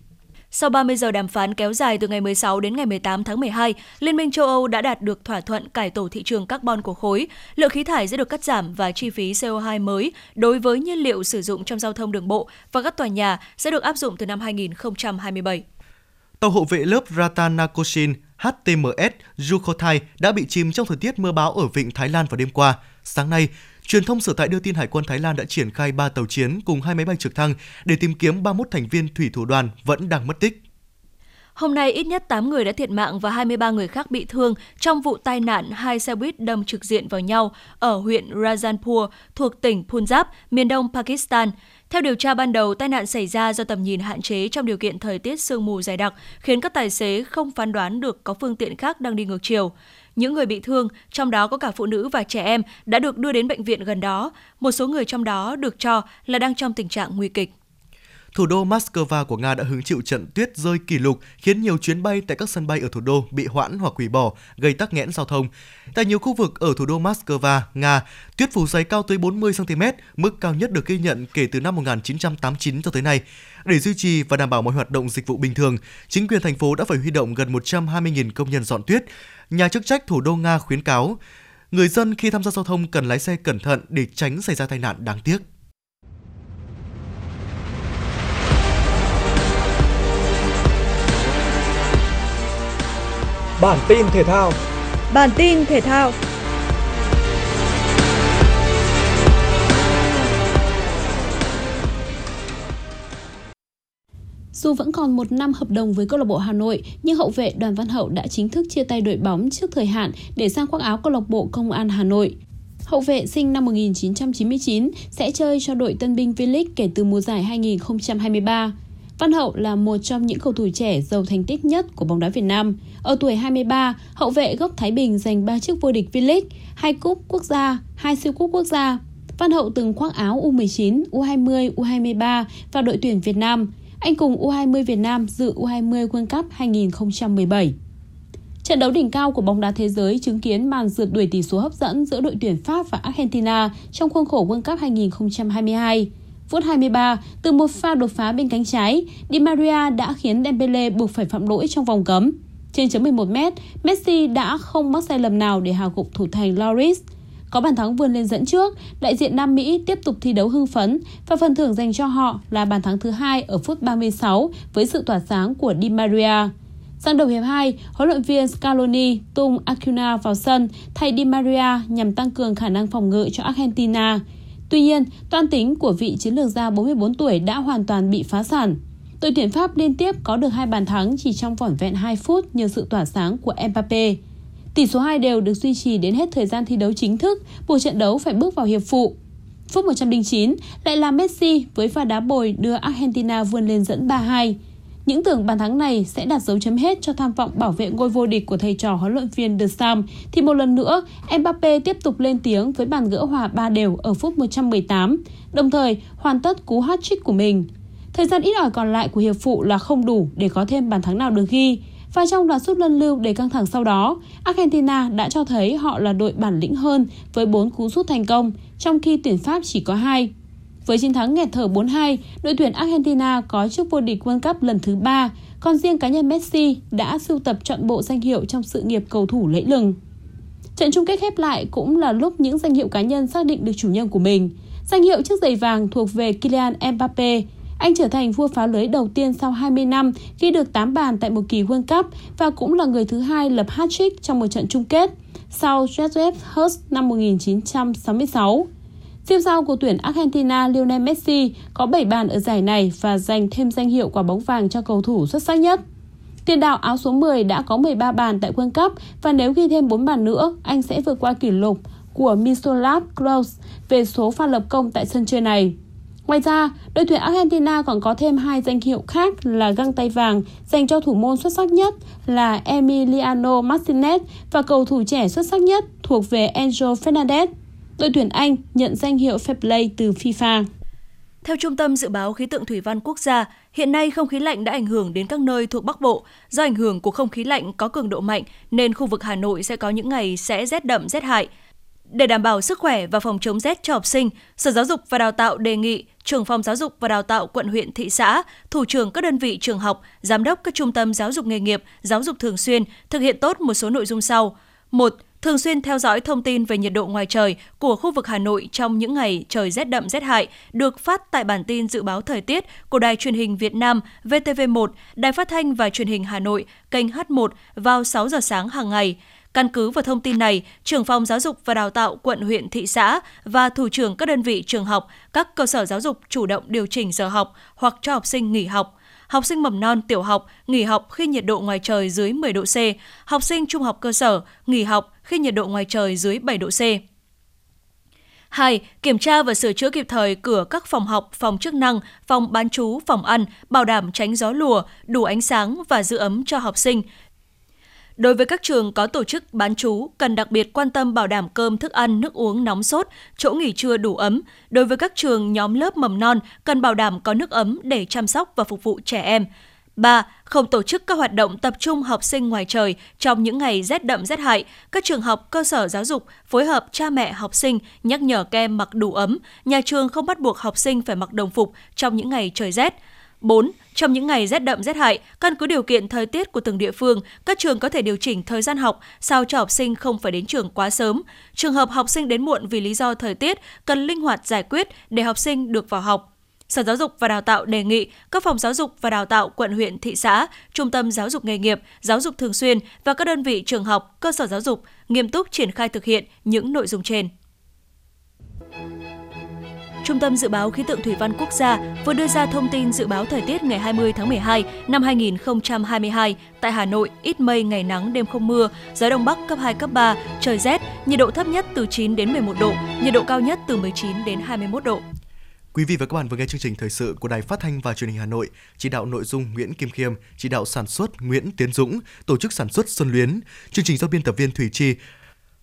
Sau 30 giờ đàm phán kéo dài từ ngày 16 đến ngày 18 tháng 12, Liên minh châu Âu đã đạt được thỏa thuận cải tổ thị trường carbon của khối. Lượng khí thải sẽ được cắt giảm và chi phí CO2 mới đối với nhiên liệu sử dụng trong giao thông đường bộ và các tòa nhà sẽ được áp dụng từ năm 2027. Tàu hộ vệ lớp Ratanakoshin HTMS Jukhothai đã bị chìm trong thời tiết mưa bão ở vịnh Thái Lan vào đêm qua. Sáng nay, Truyền thông sở tại đưa tin Hải quân Thái Lan đã triển khai 3 tàu chiến cùng hai máy bay trực thăng để tìm kiếm 31 thành viên thủy thủ đoàn vẫn đang mất tích. Hôm nay, ít nhất 8 người đã thiệt mạng và 23 người khác bị thương trong vụ tai nạn hai xe buýt đâm trực diện vào nhau ở huyện Rajanpur thuộc tỉnh Punjab, miền đông Pakistan. Theo điều tra ban đầu, tai nạn xảy ra do tầm nhìn hạn chế trong điều kiện thời tiết sương mù dày đặc, khiến các tài xế không phán đoán được có phương tiện khác đang đi ngược chiều. Những người bị thương, trong đó có cả phụ nữ và trẻ em, đã được đưa đến bệnh viện gần đó. Một số người trong đó được cho là đang trong tình trạng nguy kịch. Thủ đô Moscow của Nga đã hứng chịu trận tuyết rơi kỷ lục, khiến nhiều chuyến bay tại các sân bay ở thủ đô bị hoãn hoặc hủy bỏ, gây tắc nghẽn giao thông. Tại nhiều khu vực ở thủ đô Moscow, Nga, tuyết phủ dày cao tới 40 cm, mức cao nhất được ghi nhận kể từ năm 1989 cho tới nay. Để duy trì và đảm bảo mọi hoạt động dịch vụ bình thường, chính quyền thành phố đã phải huy động gần 120.000 công nhân dọn tuyết. Nhà chức trách thủ đô Nga khuyến cáo người dân khi tham gia giao thông cần lái xe cẩn thận để tránh xảy ra tai nạn đáng tiếc. Bản tin thể thao. Bản tin thể thao. Dù vẫn còn một năm hợp đồng với câu lạc bộ Hà Nội, nhưng hậu vệ Đoàn Văn Hậu đã chính thức chia tay đội bóng trước thời hạn để sang khoác áo câu lạc bộ Công an Hà Nội. Hậu vệ sinh năm 1999 sẽ chơi cho đội Tân binh V-League kể từ mùa giải 2023. Văn Hậu là một trong những cầu thủ trẻ giàu thành tích nhất của bóng đá Việt Nam. Ở tuổi 23, hậu vệ gốc Thái Bình giành 3 chức vô địch V-League, 2 cúp quốc gia, 2 siêu cúp quốc gia. Văn Hậu từng khoác áo U19, U20, U23 và đội tuyển Việt Nam. Anh cùng U20 Việt Nam dự U20 World Cup 2017. Trận đấu đỉnh cao của bóng đá thế giới chứng kiến màn rượt đuổi tỷ số hấp dẫn giữa đội tuyển Pháp và Argentina trong khuôn khổ World Cup 2022. Phút 23, từ một pha đột phá bên cánh trái, Di Maria đã khiến Dembele buộc phải phạm lỗi trong vòng cấm. Trên chấm 11 m Messi đã không mắc sai lầm nào để hào gục thủ thành Loris. Có bàn thắng vươn lên dẫn trước, đại diện Nam Mỹ tiếp tục thi đấu hưng phấn và phần thưởng dành cho họ là bàn thắng thứ hai ở phút 36 với sự tỏa sáng của Di Maria. Sang đầu hiệp 2, huấn luyện viên Scaloni tung Acuna vào sân thay Di Maria nhằm tăng cường khả năng phòng ngự cho Argentina. Tuy nhiên, toan tính của vị chiến lược gia 44 tuổi đã hoàn toàn bị phá sản. Đội tuyển Pháp liên tiếp có được hai bàn thắng chỉ trong vỏn vẹn 2 phút nhờ sự tỏa sáng của Mbappe. Tỷ số 2 đều được duy trì đến hết thời gian thi đấu chính thức, buộc trận đấu phải bước vào hiệp phụ. Phút 109 lại là Messi với pha đá bồi đưa Argentina vươn lên dẫn 3-2. Những tưởng bàn thắng này sẽ đặt dấu chấm hết cho tham vọng bảo vệ ngôi vô địch của thầy trò huấn luyện viên De Sam thì một lần nữa Mbappe tiếp tục lên tiếng với bàn gỡ hòa ba đều ở phút 118, đồng thời hoàn tất cú hat-trick của mình. Thời gian ít ỏi còn lại của hiệp phụ là không đủ để có thêm bàn thắng nào được ghi. Và trong loạt sút luân lưu đầy căng thẳng sau đó, Argentina đã cho thấy họ là đội bản lĩnh hơn với 4 cú sút thành công, trong khi tuyển Pháp chỉ có 2. Với chiến thắng nghẹt thở 4-2, đội tuyển Argentina có chức vô địch World Cup lần thứ 3, còn riêng cá nhân Messi đã sưu tập trọn bộ danh hiệu trong sự nghiệp cầu thủ lẫy lừng. Trận chung kết khép lại cũng là lúc những danh hiệu cá nhân xác định được chủ nhân của mình. Danh hiệu chiếc giày vàng thuộc về Kylian Mbappe. Anh trở thành vua phá lưới đầu tiên sau 20 năm ghi được 8 bàn tại một kỳ World Cup và cũng là người thứ hai lập hat-trick trong một trận chung kết sau Joseph Hurst năm 1966. Siêu sao của tuyển Argentina Lionel Messi có 7 bàn ở giải này và giành thêm danh hiệu quả bóng vàng cho cầu thủ xuất sắc nhất. Tiền đạo áo số 10 đã có 13 bàn tại World Cup và nếu ghi thêm 4 bàn nữa, anh sẽ vượt qua kỷ lục của Miroslav Klose về số pha lập công tại sân chơi này. Ngoài ra, đội tuyển Argentina còn có thêm hai danh hiệu khác là găng tay vàng dành cho thủ môn xuất sắc nhất là Emiliano Martinez và cầu thủ trẻ xuất sắc nhất thuộc về Angel Fernandez đội tuyển Anh nhận danh hiệu Fair Play từ FIFA. Theo Trung tâm Dự báo Khí tượng Thủy văn Quốc gia, hiện nay không khí lạnh đã ảnh hưởng đến các nơi thuộc Bắc Bộ. Do ảnh hưởng của không khí lạnh có cường độ mạnh nên khu vực Hà Nội sẽ có những ngày sẽ rét đậm rét hại. Để đảm bảo sức khỏe và phòng chống rét cho học sinh, Sở Giáo dục và Đào tạo đề nghị trưởng phòng giáo dục và đào tạo quận huyện thị xã, thủ trưởng các đơn vị trường học, giám đốc các trung tâm giáo dục nghề nghiệp, giáo dục thường xuyên thực hiện tốt một số nội dung sau. 1 thường xuyên theo dõi thông tin về nhiệt độ ngoài trời của khu vực Hà Nội trong những ngày trời rét đậm rét hại được phát tại bản tin dự báo thời tiết của Đài truyền hình Việt Nam VTV1, Đài phát thanh và truyền hình Hà Nội kênh H1 vào 6 giờ sáng hàng ngày. Căn cứ vào thông tin này, trưởng phòng giáo dục và đào tạo quận huyện thị xã và thủ trưởng các đơn vị trường học, các cơ sở giáo dục chủ động điều chỉnh giờ học hoặc cho học sinh nghỉ học học sinh mầm non tiểu học nghỉ học khi nhiệt độ ngoài trời dưới 10 độ C, học sinh trung học cơ sở nghỉ học khi nhiệt độ ngoài trời dưới 7 độ C. 2. Kiểm tra và sửa chữa kịp thời cửa các phòng học, phòng chức năng, phòng bán trú, phòng ăn, bảo đảm tránh gió lùa, đủ ánh sáng và giữ ấm cho học sinh. Đối với các trường có tổ chức bán trú, cần đặc biệt quan tâm bảo đảm cơm, thức ăn, nước uống nóng sốt, chỗ nghỉ trưa đủ ấm. Đối với các trường nhóm lớp mầm non, cần bảo đảm có nước ấm để chăm sóc và phục vụ trẻ em. 3. Không tổ chức các hoạt động tập trung học sinh ngoài trời trong những ngày rét đậm rét hại. Các trường học, cơ sở giáo dục phối hợp cha mẹ học sinh nhắc nhở các em mặc đủ ấm. Nhà trường không bắt buộc học sinh phải mặc đồng phục trong những ngày trời rét. 4. Trong những ngày rét đậm rét hại, căn cứ điều kiện thời tiết của từng địa phương, các trường có thể điều chỉnh thời gian học sao cho học sinh không phải đến trường quá sớm. Trường hợp học sinh đến muộn vì lý do thời tiết cần linh hoạt giải quyết để học sinh được vào học. Sở Giáo dục và Đào tạo đề nghị các phòng giáo dục và đào tạo quận huyện thị xã, trung tâm giáo dục nghề nghiệp, giáo dục thường xuyên và các đơn vị trường học, cơ sở giáo dục nghiêm túc triển khai thực hiện những nội dung trên. Trung tâm Dự báo Khí tượng Thủy văn Quốc gia vừa đưa ra thông tin dự báo thời tiết ngày 20 tháng 12 năm 2022 tại Hà Nội, ít mây, ngày nắng, đêm không mưa, gió đông bắc cấp 2, cấp 3, trời rét, nhiệt độ thấp nhất từ 9 đến 11 độ, nhiệt độ cao nhất từ 19 đến 21 độ. Quý vị và các bạn vừa nghe chương trình thời sự của Đài Phát thanh và Truyền hình Hà Nội, chỉ đạo nội dung Nguyễn Kim Khiêm, chỉ đạo sản xuất Nguyễn Tiến Dũng, tổ chức sản xuất Xuân Luyến, chương trình do biên tập viên Thủy Chi,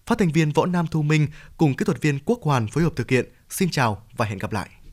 phát thanh viên Võ Nam Thu Minh cùng kỹ thuật viên Quốc Hoàn phối hợp thực hiện. Xin chào và hẹn gặp lại.